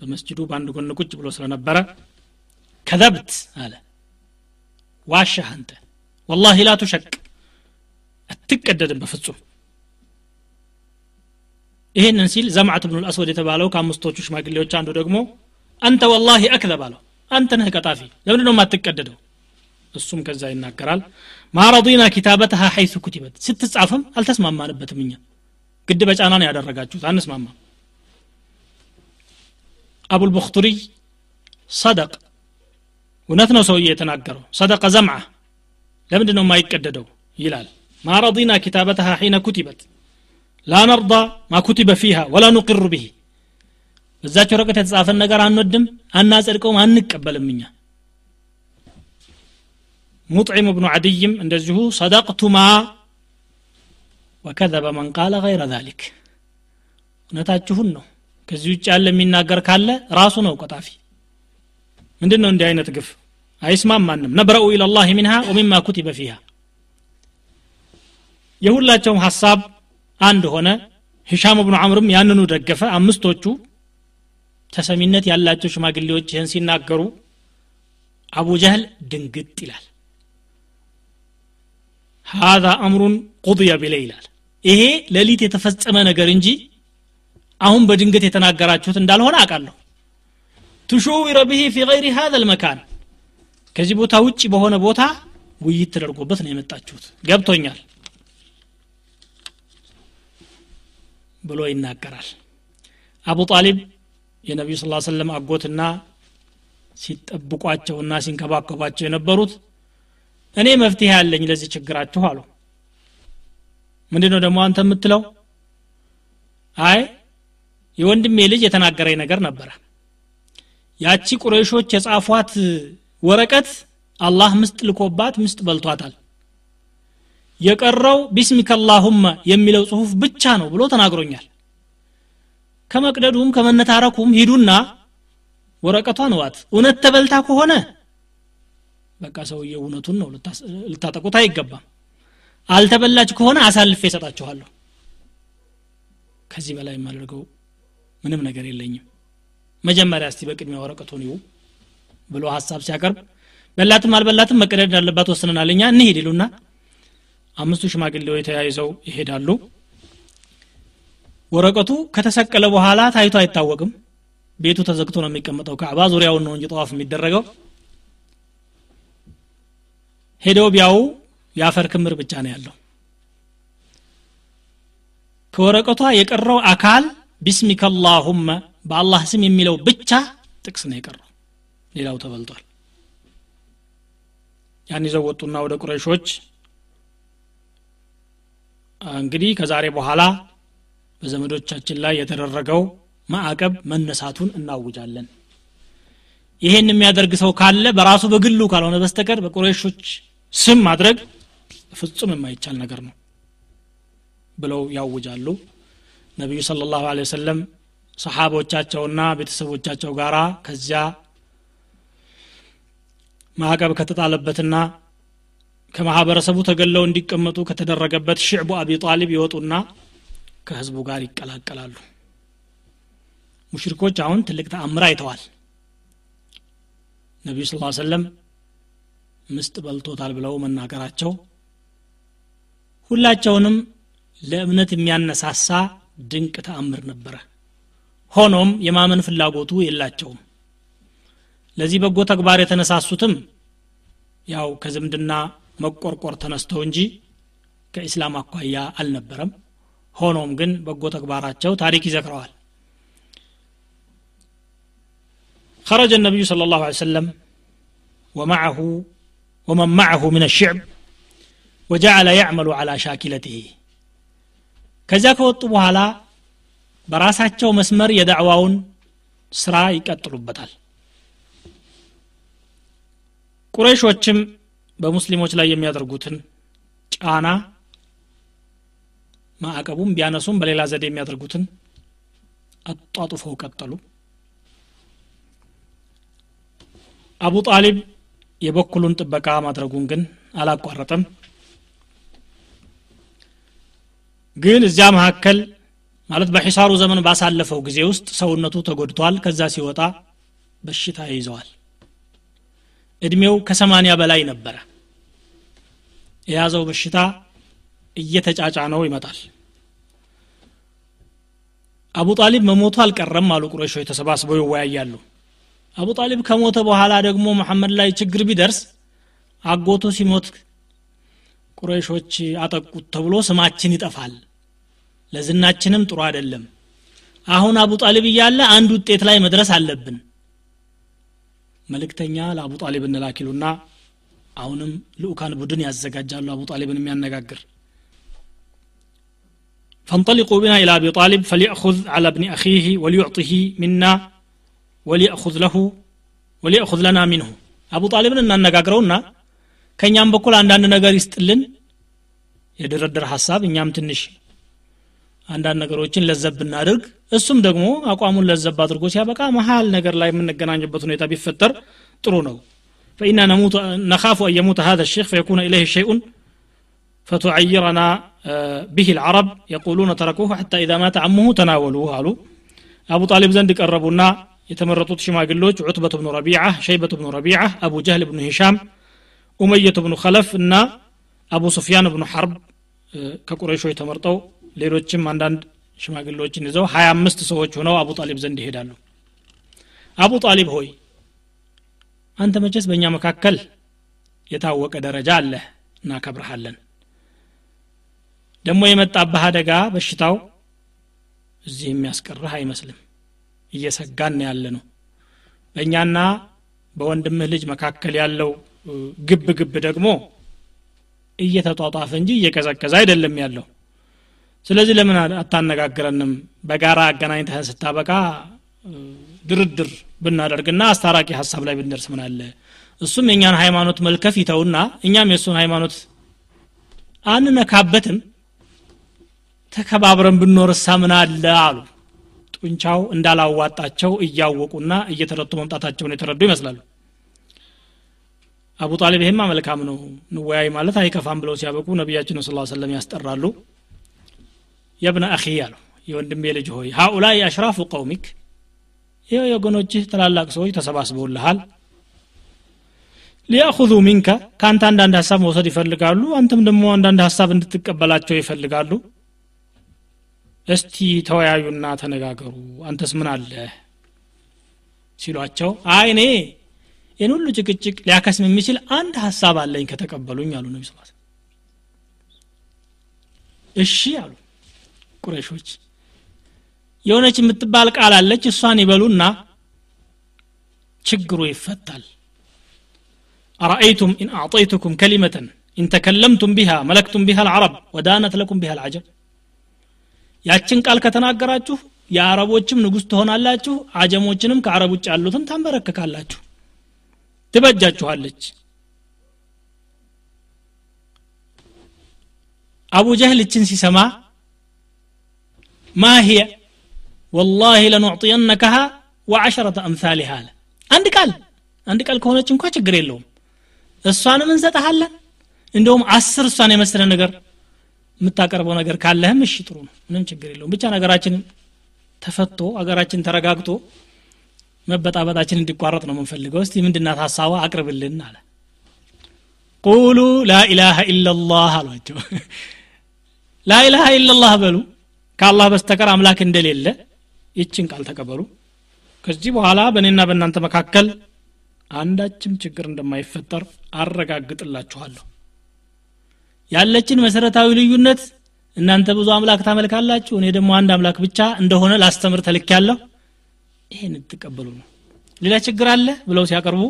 በመስጅዱ በአንድ ጎን ቁጭ ብሎ ስለነበረ ከዘብት አለ። ዋሻህ አንተ ወላሂ ላ ቱሸቅ አትቀደድም በፍጹም። ይህንን ሲል ዘምዓት ብኑ ልአስወድ የተባለው ከአምስቶቹ ሽማግሌዎች አንዱ ደግሞ አንተ ወላሂ አክዘብ አለው። አንተ ነህ ቀጣፊ ለምንድ ነው የማትቀደደው እሱም ከዛ ይናገራል። ማረዲና ኪታበትሃ ሐይሱ ኩቲበት። ስትጻፍም አልተስማማንበትም እኛ። ግድ በጫና ያደረጋችሁት አንስማማ አቡልቡክቱሪይ ሰደቅ። እውነት ነው ሰውዬ የተናገረው። ሰደቀ ዘምዓ ለምንድ ነው የማይቀደደው? ይላል ما رضينا كتابتها حين كتبت لا نرضى ما كتب فيها ولا نقر به በዛች ወረቀት የተጻፈን ነገር አንወድም አናጸድቀውም አንቀበልም እኛ ሙጥዒም ብኑ ዓድይም እንደዚሁ ሰደቅቱማ ወከዘበ መን ቃለ ገይረ ዛሊክ እውነታችሁን ነው ከዚህ ውጭ ያለ የሚናገር ካለ ራሱ ነው ቀጣፊ ምንድን ነው እንዲህ አይነት ግፍ አይስማማንም ነብረኡ ኢለላህ ሚንሃ ወሚማ ኩቲበ ፊሃ የሁላቸውም ሐሳብ አንድ ሆነ። ሂሻም ብኑ አምርም ያንኑ ደገፈ። አምስቶቹ ተሰሚነት ያላቸው ሽማግሌዎች ይህን ሲናገሩ አቡ ጀህል ድንግጥ ይላል። ሀዛ አምሩን ቁድየ ቢለ ይላል። ይሄ ሌሊት የተፈጸመ ነገር እንጂ አሁን በድንገት የተናገራችሁት እንዳልሆነ አውቃለሁ። ትሹዊረ ብሂ ፊ ገይሪ ሀዘ ልመካን ከዚህ ቦታ ውጭ በሆነ ቦታ ውይይት ተደርጎበት ነው የመጣችሁት። ገብቶኛል። ብሎ ይናገራል። አቡ ጣሊብ የነቢዩ ስ ሰለም አጎትና ሲጠብቋቸውና ሲንከባከቧቸው የነበሩት እኔ መፍትሄ ያለኝ ለዚህ ችግራችሁ አሉ። ምንድ ነው ደግሞ አንተ የምትለው? አይ የወንድሜ ልጅ የተናገረኝ ነገር ነበረ። ያቺ ቁረይሾች የጻፏት ወረቀት አላህ ምስጥ ልኮባት ምስጥ በልቷታል የቀረው ቢስሚከ አላሁመ የሚለው ጽሁፍ ብቻ ነው ብሎ ተናግሮኛል። ከመቅደዱም ከመነታረኩም ሂዱና ወረቀቷን ዋት እውነት ተበልታ ከሆነ በቃ ሰውዬው እውነቱን ነው ልታጠቁት አይገባም። አልተበላች ከሆነ አሳልፌ እሰጣችኋለሁ። ከዚህ በላይ የማደርገው ምንም ነገር የለኝም። መጀመሪያ እስቲ በቅድሚያ ወረቀቱን ይው ብሎ ሀሳብ ሲያቀርብ በላትም አልበላትም መቀደድ እንዳለባት ወስነናል። እኛ እንሂድ ይሉና አምስቱ ሽማግሌዎች ተያይዘው ይሄዳሉ። ወረቀቱ ከተሰቀለ በኋላ ታይቶ አይታወቅም። ቤቱ ተዘግቶ ነው የሚቀመጠው። ካዕባ ዙሪያውን ነው እንጂ ጠዋፍ የሚደረገው። ሄደው ቢያው የአፈር ክምር ብቻ ነው ያለው። ከወረቀቷ የቀረው አካል ቢስሚከ አላሁመ በአላህ ስም የሚለው ብቻ ጥቅስ ነው የቀረው። ሌላው ተበልጧል። ያን ይዘው ወጡና ወደ ቁረይሾች እንግዲህ ከዛሬ በኋላ በዘመዶቻችን ላይ የተደረገው ማዕቀብ መነሳቱን እናውጃለን። ይሄን የሚያደርግ ሰው ካለ በራሱ በግሉ ካልሆነ በስተቀር በቁረይሾች ስም ማድረግ ፍጹም የማይቻል ነገር ነው ብለው ያውጃሉ። ነቢዩ ስለ ላሁ ወሰለም ሰሓቦቻቸውና ቤተሰቦቻቸው ጋራ ከዚያ ማዕቀብ ከተጣለበትና ከማህበረሰቡ ተገለው እንዲቀመጡ ከተደረገበት ሽዕቡ አቢ ጣሊብ ይወጡና ከህዝቡ ጋር ይቀላቀላሉ። ሙሽሪኮች አሁን ትልቅ ተአምር አይተዋል። ነቢዩ ስ ሰለም ምስጥ በልቶታል ብለው መናገራቸው ሁላቸውንም ለእምነት የሚያነሳሳ ድንቅ ተአምር ነበረ። ሆኖም የማመን ፍላጎቱ የላቸውም። ለዚህ በጎ ተግባር የተነሳሱትም ያው ከዝምድና መቆርቆር ተነስተው እንጂ ከኢስላም አኳያ አልነበረም ሆኖም ግን በጎ ተግባራቸው ታሪክ ይዘክረዋል خرج النبي صلى الله عليه وسلم ومعه ومن معه من الشعب وجعل يعمل على شاكلته ከዚያ ከወጡ በኋላ በራሳቸው መስመር የዳዕዋውን ስራ ይቀጥሉበታል ቁረይሾችም በሙስሊሞች ላይ የሚያደርጉትን ጫና ማዕቀቡም ቢያነሱም በሌላ ዘዴ የሚያደርጉትን አጧጡፈው ቀጠሉ። አቡ ጣሊብ የበኩሉን ጥበቃ ማድረጉን ግን አላቋረጠም። ግን እዚያ መካከል ማለት በሒሳሩ ዘመን ባሳለፈው ጊዜ ውስጥ ሰውነቱ ተጎድቷል። ከዛ ሲወጣ በሽታ ይዘዋል። እድሜው ከሰማኒያ በላይ ነበረ የያዘው በሽታ እየተጫጫ ነው ይመጣል። አቡ ጣሊብ መሞቱ አልቀረም አሉ ቁረሾች ተሰባስበው ይወያያሉ። አቡ ጣሊብ ከሞተ በኋላ ደግሞ መሐመድ ላይ ችግር ቢደርስ አጎቱ ሲሞት ቁረይሾች አጠቁት ተብሎ ስማችን ይጠፋል። ለዝናችንም ጥሩ አይደለም። አሁን አቡ ጣሊብ እያለ አንድ ውጤት ላይ መድረስ አለብን። መልእክተኛ ለአቡ ጣሊብ እንላኪሉና አሁንም ልኡካን ቡድን ያዘጋጃሉ አቡ ጣሊብን የሚያነጋግር فانطلقوا بنا إلى أبي طالب فليأخذ على ابن أخيه وليعطه منا وليأخذ له وليأخذ لنا منه أبو طالب أن ننقاقرونا ከእኛም በኩል አንዳንድ ነገር ይስጥልን የድርድር ሀሳብ እኛም ትንሽ አንዳንድ ነገሮችን ለዘብ ብናደርግ እሱም ደግሞ አቋሙን ለዘብ አድርጎ ሲያበቃ መሀል ነገር ላይ የምንገናኝበት ሁኔታ ቢፈጠር ጥሩ ነው فإنا نموت نخاف أن يموت هذا الشيخ فيكون إليه شيء فتعيرنا به العرب يقولون تركوه حتى إذا مات عمه تناولوه قالوا أبو طالب زند قربونا የተመረጡት ሽማግሎች ዑትበት ብኑ ረቢዓ ሸይበት ብኑ ረቢዓ አቡ ጀህል ብኑ ሂሻም ኡመየት ብኑ ከለፍ እና አቡ ሱፊያን ብኑ ሐርብ ከቁረይሾች ተመርጠው ሌሎችም አንዳንድ ሽማግሌዎችን ይዘው ሀያ አምስት ሰዎች ሆነው አቡ ጣሊብ ዘንድ ይሄዳሉ አቡ ጣሊብ ሆይ አንተ መቼስ በእኛ መካከል የታወቀ ደረጃ አለ እናከብረሃለን ደግሞ የመጣብህ አደጋ በሽታው እዚህ የሚያስቀርህ አይመስልም። እየሰጋን ያለ ነው በእኛና በወንድምህ ልጅ መካከል ያለው ግብ ግብ ደግሞ እየተጧጧፈ እንጂ እየቀዘቀዘ አይደለም ያለው። ስለዚህ ለምን አታነጋግረንም? በጋራ አገናኝተህን ስታበቃ ድርድር ብናደርግና አስታራቂ ሀሳብ ላይ ብንደርስ ምን አለ? እሱም የእኛን ሃይማኖት መልከፍ ይተውና እኛም የእሱን ሃይማኖት አንነካበትም። ተከባብረን ብኖርሳ ምን አለ አሉ። ጡንቻው እንዳላዋጣቸው እያወቁና እየተረቱ መምጣታቸውን የተረዱ ይመስላሉ። አቡ ጣሊብ ይሄማ መልካም ነው ንወያይ ማለት አይከፋም ብለው ሲያበቁ ነቢያችን ስ ሰለም ያስጠራሉ። የብነ አኺ አሉ የወንድሜ ልጅ ሆይ ሃኡላይ አሽራፉ ቀውሚክ ይህ የወገኖችህ ትላላቅ ሰዎች ተሰባስበውልሃል። ሊያኹዙ ሚንከ ከአንተ አንዳንድ ሀሳብ መውሰድ ይፈልጋሉ አንተም ደግሞ አንዳንድ ሀሳብ እንድትቀበላቸው ይፈልጋሉ። እስቲ ተወያዩና ተነጋገሩ አንተስ ምን አለ? ሲሏቸው አይ እኔ ይህን ሁሉ ጭቅጭቅ ሊያከስም የሚችል አንድ ሀሳብ አለኝ ከተቀበሉኝ አሉ ነቢ እሺ አሉ ቁረሾች የሆነች የምትባል ቃል አለች። እሷን ይበሉና ችግሩ ይፈታል። أرأيتم إن أعطيتكم كلمة إن تكلمتم بها ملكتم بها العرب ودانت لكم بها العجم ያችን ቃል ከተናገራችሁ የአረቦችም ንጉሥ ትሆናላችሁ አጀሞችንም ከአረብ ውጭ ያሉትን ታንበረክካላችሁ። ትበጃችኋለች። አቡ ጀህል ይችን ሲሰማ ما هي ወላሂ ለኑዕጢየነከሃ ወዐሸረተ አምሳሊሃ አለ። አንድ ቃል አንድ ቃል ከሆነች እንኳ ችግር የለውም። እሷንም እንሰጠሃለን እንደውም አስር እሷን የመሰለ ነገር የምታቀርበው ነገር ካለህም እሺ ጥሩ ነው። ምንም ችግር የለውም። ብቻ ነገራችን ተፈቶ አገራችን ተረጋግቶ መበጣበጣችን እንዲቋረጥ ነው የምንፈልገው። እስቲ ምንድናት ሀሳቧ አቅርብልን አለ። ቁሉ ላኢላሃ ኢላላህ አሏቸው። ላኢላሃ ኢላላህ በሉ። ከአላህ በስተቀር አምላክ እንደሌለ ይችን ቃል ተቀበሉ። ከዚህ በኋላ በእኔና በእናንተ መካከል አንዳችም ችግር እንደማይፈጠር አረጋግጥላችኋለሁ። ያለችን መሰረታዊ ልዩነት እናንተ ብዙ አምላክ ታመልካላችሁ እኔ ደግሞ አንድ አምላክ ብቻ እንደሆነ ላስተምር ተልክ ያለሁ ይሄን ትቀበሉ ነው። ሌላ ችግር አለ ብለው ሲያቀርቡ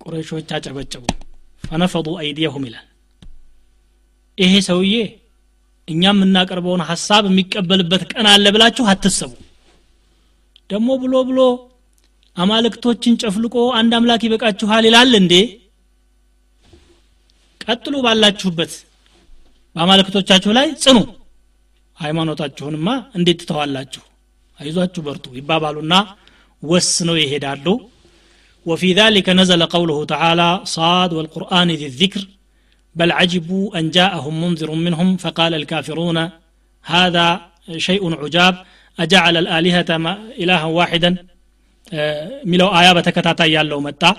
ቁረሾች አጨበጨቡ። ፈነፈዱ አይዲየሁም ይላል። ይሄ ሰውዬ እኛ የምናቀርበውን ሀሳብ የሚቀበልበት ቀን አለ ብላችሁ አትሰቡ ደግሞ ብሎ ብሎ አማልክቶችን ጨፍልቆ አንድ አምላክ ይበቃችኋል ይላል እንዴ ቀጥሉ ባላችሁበት በአማልክቶቻችሁ ላይ ጽኑ ሃይማኖታችሁንማ እንዴት ትተዋላችሁ አይዟችሁ በርቱ ይባባሉና ወስነው ይሄዳሉ وفي ذلك نزل قوله تعالى صاد والقرآن ذي الذكر بل عجبوا أن جاءهم منذر منهم فقال الكافرون هذا شيء عجاب أجعل الآلهة إلها واحدا ملو آية بتكتاتا يالو متى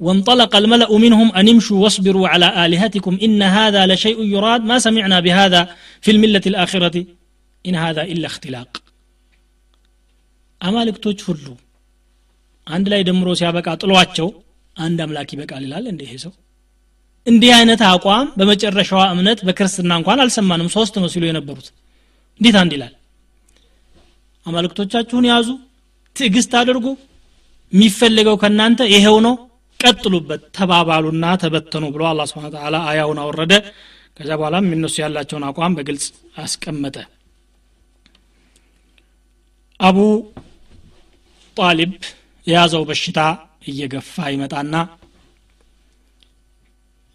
وانطلق الملأ منهم أن امشوا واصبروا على آلهتكم إن هذا لشيء يراد ما سمعنا بهذا في الملة الآخرة إن هذا إلا اختلاق አማልክቶች ሁሉ አንድ ላይ ደምሮ ሲያበቃ ጥሏቸው አንድ አምላክ ይበቃል ይላል እንደ ይሄ ሰው? እንዲህ አይነት አቋም በመጨረሻዋ እምነት በክርስትና እንኳን አልሰማንም። ሶስት ነው ሲሉ የነበሩት። እንዴት አንድ ይላል? አማልክቶቻችሁን ያዙ ትዕግስት አድርጉ የሚፈልገው ከእናንተ ይሄው ነው ቀጥሉበት ተባባሉና ተበተኑ ብሎ አላ ስብን ተላ አያውን አወረደ። ከዚያ በኋላም የሚነሱ ያላቸውን አቋም በግልጽ አስቀመጠ። አቡ ጣሊብ የያዘው በሽታ እየገፋ ይመጣና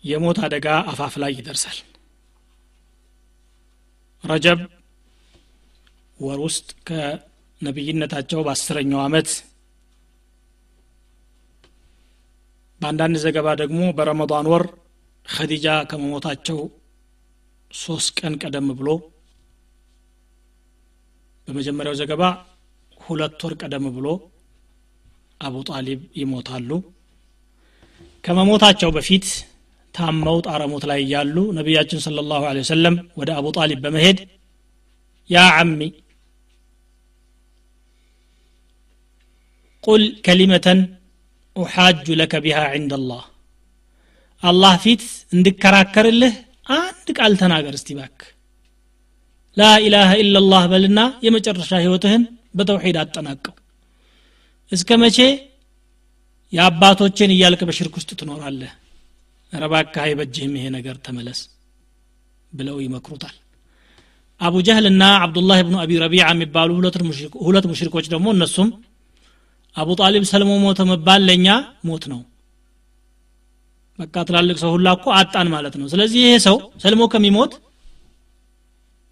የሞት አደጋ አፋፍ ላይ ይደርሳል። ረጀብ ወር ውስጥ ከነቢይነታቸው በአስረኛው ዓመት በአንዳንድ ዘገባ ደግሞ በረመዳን ወር ኸዲጃ ከመሞታቸው ሶስት ቀን ቀደም ብሎ በመጀመሪያው ዘገባ ሁለት ወር ቀደም ብሎ አቡ ጣሊብ ይሞታሉ። ከመሞታቸው በፊት ታመው ጣረሞት ላይ እያሉ ነቢያችን ስለ ላሁ ወሰለም ወደ አቡ ጣሊብ በመሄድ ያ ዓሚ قل كلمة أحاج لك بها عند الله አላህ ፊት እንድከራከርልህ አንድ ቃል ተናገር እስቲ ባክህ لا إله إلا الله በልና የመጨረሻ ህይወትህን በተውሒድ አጠናቀው እስከ መቼ? የአባቶችን እያልክ በሽርክ ውስጥ ትኖራለህ። ረባካ አይበጅህም ይሄ ነገር ተመለስ ብለው ይመክሩታል። አቡ ጀህልና አብዱላህ ብኑ አቢ ረቢዓ የሚባሉ ሁለት ሙሽሪኮች ደግሞ እነሱም አቡ ጣሊብ ሰልሞ ሞተ መባል ለእኛ ሞት ነው። በቃ ትላልቅ ሰው ሁላ እኮ አጣን ማለት ነው። ስለዚህ ይሄ ሰው ሰልሞ ከሚሞት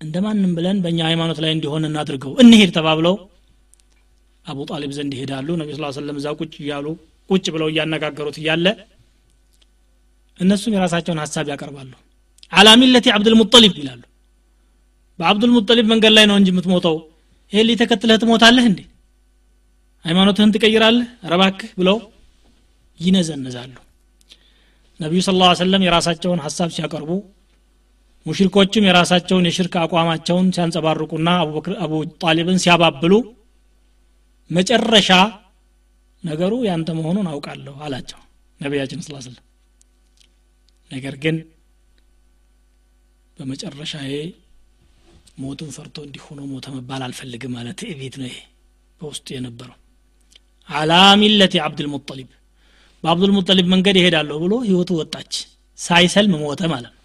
እንደማንም ብለን በእኛ ሃይማኖት ላይ እንዲሆን እናድርገው እንሄድ ተባብለው አቡ ጣሊብ ዘንድ ይሄዳሉ። ነቢ ስ ሰለም እዛ ቁጭ እያሉ ቁጭ ብለው እያነጋገሩት እያለ እነሱም የራሳቸውን ሀሳብ ያቀርባሉ። አላሚለቲ አብዱልሙጠሊብ ይላሉ። በአብዱልሙጠሊብ መንገድ ላይ ነው እንጂ የምትሞተው። ይሄ ሊተከትለህ ትሞታለህ እንዴ? ሃይማኖትህን ትቀይራለህ? ረባክህ ብለው ይነዘንዛሉ። ነቢዩ ስለ ላ ሰለም የራሳቸውን ሀሳብ ሲያቀርቡ ሙሽሪኮችም የራሳቸውን የሽርክ አቋማቸውን ሲያንጸባርቁና አቡ ጣሊብን ሲያባብሉ መጨረሻ ነገሩ ያንተ መሆኑን አውቃለሁ አላቸው ነቢያችን ስላ ስለም ነገር ግን በመጨረሻዬ ሞትን ፈርቶ እንዲሆኖ ሞተ መባል አልፈልግም ማለት ትዕቢት ነው ይሄ በውስጡ የነበረው። አላ ሚለቲ አብድልሙጠሊብ በአብዱልሙጠሊብ መንገድ ይሄዳለሁ ብሎ ህይወቱ ወጣች። ሳይሰልም ሞተ ማለት ነው።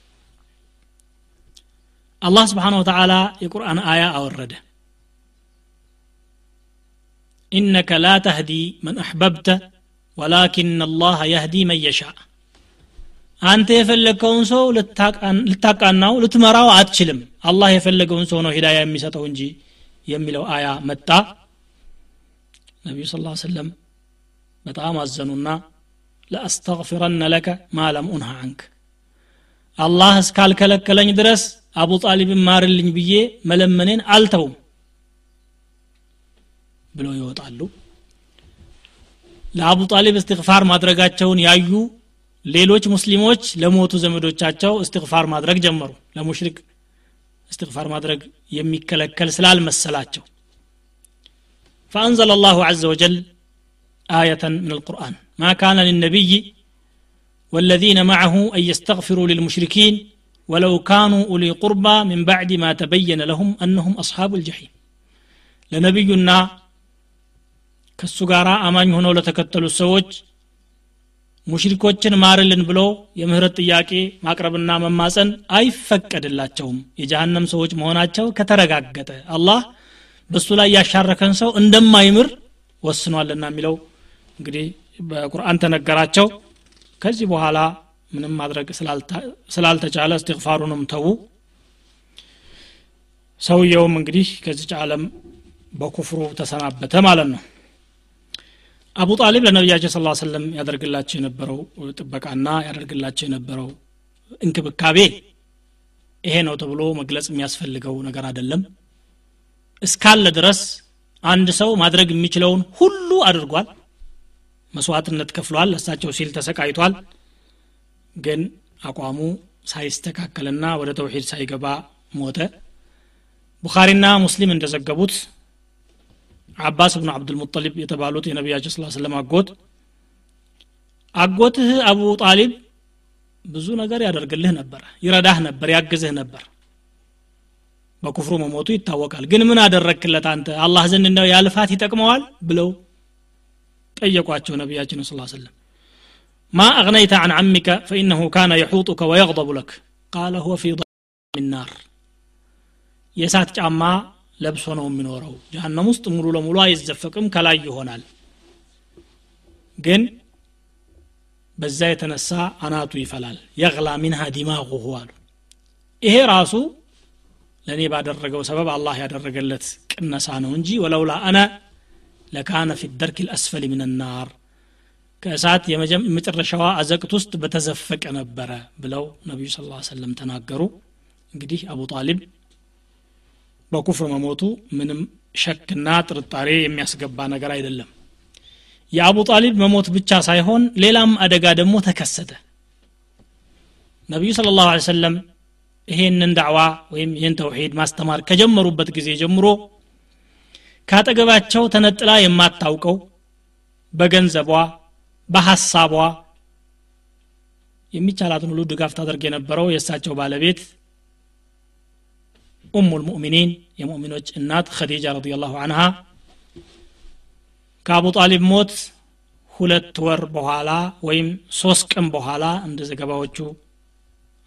አላህ ስብሓን ወተዓላ የቁርአን አያ አወረደ ኢነከ ላ ተህዲ መን አሕበብተ ወላኪን አላህ የህዲ መን የሻ አንተ የፈለግከውን ሰው ልታቃናው ልትመራው አትችልም አላህ የፈለገውን ሰው ነው ሂዳያ የሚሰጠው እንጂ የሚለው አያ መጣ ነቢዩ ስ ሰለም በጣም አዘኑና ለአስተግፊረነ ለከ ማ ለም ኡንሃ አንክ አላህ እስካልከለከለኝ ድረስ አቡ ጣሊብን ማርልኝ ብዬ መለመኔን አልተውም ብለው ይወጣሉ ለአቡ ጣሊብ እስትግፋር ማድረጋቸውን ያዩ ሌሎች ሙስሊሞች ለሞቱ ዘመዶቻቸው እስትግፋር ማድረግ ጀመሩ ለሙሽሪክ እስትግፋር ማድረግ የሚከለከል ስላልመሰላቸው فأنزل الله عز وجل آية من القرآن ما كان للنبي والذين معه أن يستغفروا للمشركين ولو كانوا أولي قربى من بعد ما تبين لهم أنهم أصحاب الجحيم لنبينا ከእሱ ጋር አማኝ ሆነው ለተከተሉት ሰዎች ሙሽሪኮችን ማርልን ብሎ የምህረት ጥያቄ ማቅረብና መማፀን አይፈቀድላቸውም። የጀሃነም ሰዎች መሆናቸው ከተረጋገጠ አላህ በእሱ ላይ ያሻረከን ሰው እንደማይምር ወስኗልና የሚለው እንግዲህ በቁርአን ተነገራቸው። ከዚህ በኋላ ምንም ማድረግ ስላልተቻለ እስትግፋሩንም ተዉ። ሰውየውም እንግዲህ ከዚች ዓለም በኩፍሩ ተሰናበተ ማለት ነው። አቡ ጣሊብ ለነቢያችን ስ ሰለም ያደርግላቸው የነበረው ጥበቃና ያደርግላቸው የነበረው እንክብካቤ ይሄ ነው ተብሎ መግለጽ የሚያስፈልገው ነገር አይደለም። እስካለ ድረስ አንድ ሰው ማድረግ የሚችለውን ሁሉ አድርጓል። መስዋዕትነት ከፍሏል። ለሳቸው ሲል ተሰቃይቷል። ግን አቋሙ ሳይስተካከልና ወደ ተውሂድ ሳይገባ ሞተ። ቡኻሪና ሙስሊም እንደዘገቡት አባስ ብኑ አብዱልሙጠሊብ የተባሉት የነቢያችን ስላ ስለም አጎት አጎትህ አቡ ጣሊብ ብዙ ነገር ያደርግልህ ነበር ይረዳህ ነበር ያግዝህ ነበር በኩፍሩ መሞቱ ይታወቃል ግን ምን አደረግክለት አንተ አላህ ዘንድ ነው ያልፋት ይጠቅመዋል ብለው ጠየቋቸው ነቢያችን ስላ ስለም ማ አግነይተ አን አሚከ ፈኢነሁ ካነ የሑጡከ ወየቅደቡ ለክ ቃለ ሁወ ፊ ምን ናር የእሳት ጫማ ለብሶ ነው የሚኖረው ጀሃነም ውስጥ ሙሉ ለሙሉ አይዘፈቅም ከላይ ይሆናል ግን በዛ የተነሳ አናቱ ይፈላል። የግላ ሚንሃ ዲማጉሁ አሉ ይሄ ራሱ ለእኔ ባደረገው ሰበብ አላህ ያደረገለት ቅነሳ ነው እንጂ ወለውላ አነ ለካነ ፊ ደርክ ልአስፈሊ ምን ናር። ከእሳት የመጨረሻዋ አዘቅት ውስጥ በተዘፈቀ ነበረ ብለው ነቢዩ ስ ሰለም ተናገሩ። እንግዲህ አቡ ጣሊብ በኩፍር መሞቱ ምንም ሸክና ጥርጣሬ የሚያስገባ ነገር አይደለም። የአቡ ጣሊብ መሞት ብቻ ሳይሆን ሌላም አደጋ ደግሞ ተከሰተ። ነቢዩ ስለ ላሁ ሰለም ይሄንን ዳዕዋ ወይም ይህን ተውሒድ ማስተማር ከጀመሩበት ጊዜ ጀምሮ ካጠገባቸው ተነጥላ የማታውቀው በገንዘቧ በሐሳቧ የሚቻላትን ሁሉ ድጋፍ ታደርግ የነበረው የእሳቸው ባለቤት ኡሙ ልሙእሚኒን የሙእሚኖች እናት ኸዲጃ ረዲ ላሁ አንሃ ከአቡ ጣሊብ ሞት ሁለት ወር በኋላ ወይም ሶስት ቀን በኋላ እንደ ዘገባዎቹ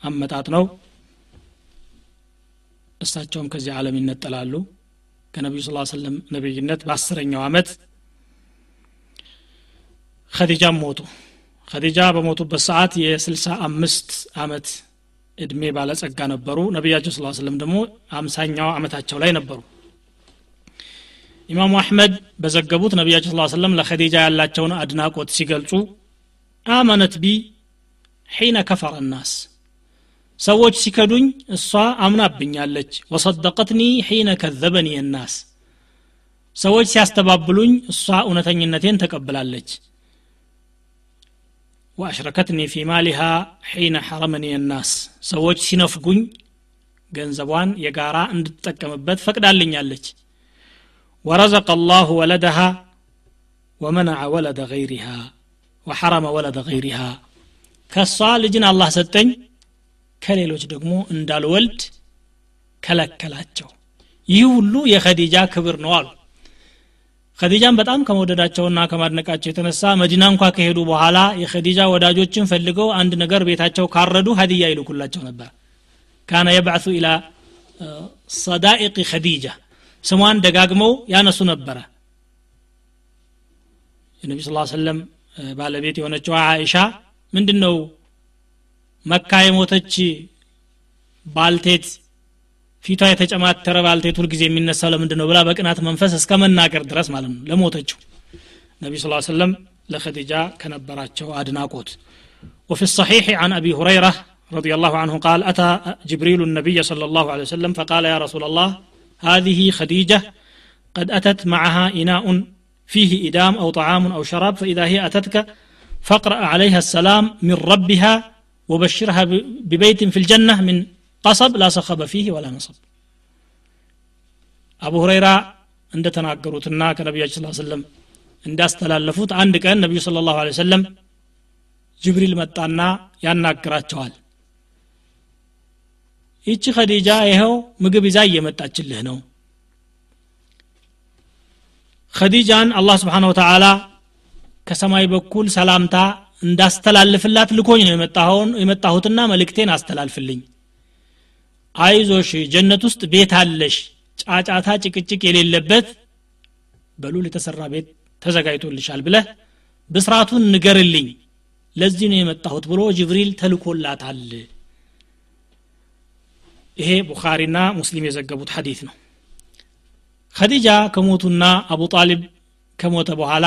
አመጣጥ ነው። እሳቸውም ከዚህ ዓለም ይነጠላሉ። ከነቢዩ ስ ሰለም ነቢይነት በአስረኛው ዓመት ኸዲጃም ሞቱ። ኸዲጃ በሞቱበት ሰዓት የስልሳ አምስት ዓመት እድሜ ባለጸጋ ነበሩ። ነቢያቸው ስ ስለም ደግሞ አምሳኛው ዓመታቸው ላይ ነበሩ። ኢማሙ አሕመድ በዘገቡት ነቢያቸው ስ ሰለም ለኸዲጃ ያላቸውን አድናቆት ሲገልጹ آمنت بي حين كفر الناس። ሰዎች ሲከዱኝ እሷ አምናብኛለች። وصدقتني حين كذبني الناس ሰዎች ሲያስተባብሉኝ እሷ እውነተኝነቴን ተቀብላለች وأشركتني في مالها حين حرمني الناس ሰዎች ሲነፍጉኝ ገንዘቧን የጋራ እንድትጠቀምበት ፈቅዳልኛለች። ወረዘቀ አላሁ ወለደሃ ወመነዐ ወለደ ገይሪሃ ወሐረመ ወለደ ገይሪሃ። ከእሷ ልጅን አላህ ሰጠኝ ከሌሎች ደግሞ እንዳልወልድ ከለከላቸው። ይህ ሁሉ የኸዲጃ ክብር ነው አሉ ኸዲጃን በጣም ከመውደዳቸውና ከማድነቃቸው የተነሳ መዲና እንኳ ከሄዱ በኋላ የኸዲጃ ወዳጆችን ፈልገው አንድ ነገር ቤታቸው ካረዱ ሀዲያ ይልኩላቸው ነበር። ካነ የባዕቱ ኢላ ሰዳኢቅ ኸዲጃ። ስሟን ደጋግመው ያነሱ ነበረ። የነቢ ስ ሰለም ባለቤት የሆነችው አይሻ ምንድን ነው መካ የሞተች ባልቴት ፊቷ የተጨማተረ ባልቴት ሁልጊዜ የሚነሳው ለምንድን ነው ብላ በቅናት መንፈስ እስከ መናገር ድረስ ማለት ነው ለሞተችው ነቢ ስ ሰለም ለኸዲጃ ከነበራቸው አድናቆት وفي الصحيح عن أبي هريرة رضي الله عنه قال أتى جبريل النبي صلى الله عليه وسلم فقال يا رسول الله هذه خديجة قد أتت معها إناء فيه إدام أو طعام أو شراب فإذا هي أتتك فاقرأ عليها السلام من ربها وبشرها ببيت في الجنة من ቀሰብ ላሰኸበ ፊህ ወላ ነሰብ። አቡ ሁረይራ እንደተናገሩትና ከነቢያችን ስ ሰለም እንዳስተላለፉት አንድ ቀን ነቢዩ ስለ ላሁ ሰለም ጅብሪል መጣና ያናግራቸዋል። ይቺ ኸዲጃ ይኸው ምግብ ይዛ እየመጣችልህ ነው። ኸዲጃን አላህ ስብሓን ወተላ ከሰማይ በኩል ሰላምታ እንዳስተላልፍላት ልኮኝ ነው የመጣሁትና መልእክቴን አስተላልፍልኝ። አይዞሽ ጀነት ውስጥ ቤት አለሽ ጫጫታ ጭቅጭቅ የሌለበት በሉል የተሰራ ቤት ተዘጋጅቶልሻል ብለህ ብስራቱን ንገርልኝ። ለዚህ ነው የመጣሁት ብሎ ጅብሪል ተልኮላታል። ይሄ ቡኻሪና ሙስሊም የዘገቡት ሐዲት ነው። ኸዲጃ ከሞቱና አቡ ጣሊብ ከሞተ በኋላ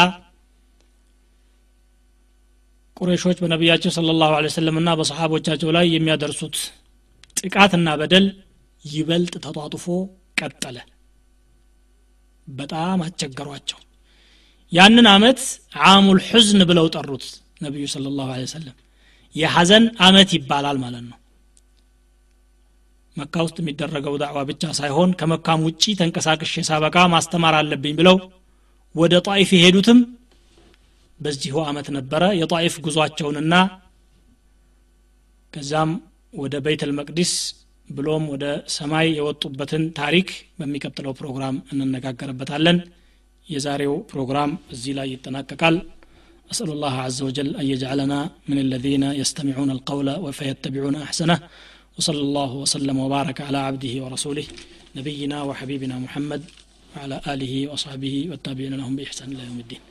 ቁረሾች በነቢያቸው ስለ ላሁ ሰለምና በሰሓቦቻቸው ላይ የሚያደርሱት ጥቃትና በደል ይበልጥ ተጧጡፎ ቀጠለ። በጣም አስቸገሯቸው። ያንን አመት አሙል ሑዝን ብለው ጠሩት ነቢዩ ስለ ላሁ ሰለም የሐዘን አመት ይባላል ማለት ነው። መካ ውስጥ የሚደረገው ዳዕዋ ብቻ ሳይሆን ከመካም ውጪ ተንቀሳቅሼ ሳበቃ ማስተማር አለብኝ ብለው ወደ ጣይፍ የሄዱትም በዚሁ አመት ነበረ። የጣይፍ ጉዟቸውንና ከዛም ወደ ቤት አልመቅዲስ ብሎም ወደ ሰማይ የወጡበትን ታሪክ በሚቀጥለው ፕሮግራም እንነጋገርበታለን የዛሬው ፕሮግራም እዚህ ላይ ይጠናቀቃል أسأل الله عز وجل أن يجعلنا من الذين يستمعون القول فيتبعون أحسنه وصلى الله وسلم وبارك على عبده ورسوله نبينا وحبيبنا محمد وعلى آله وصحبه والتابعين لهم بإحسان إلى يوم الدين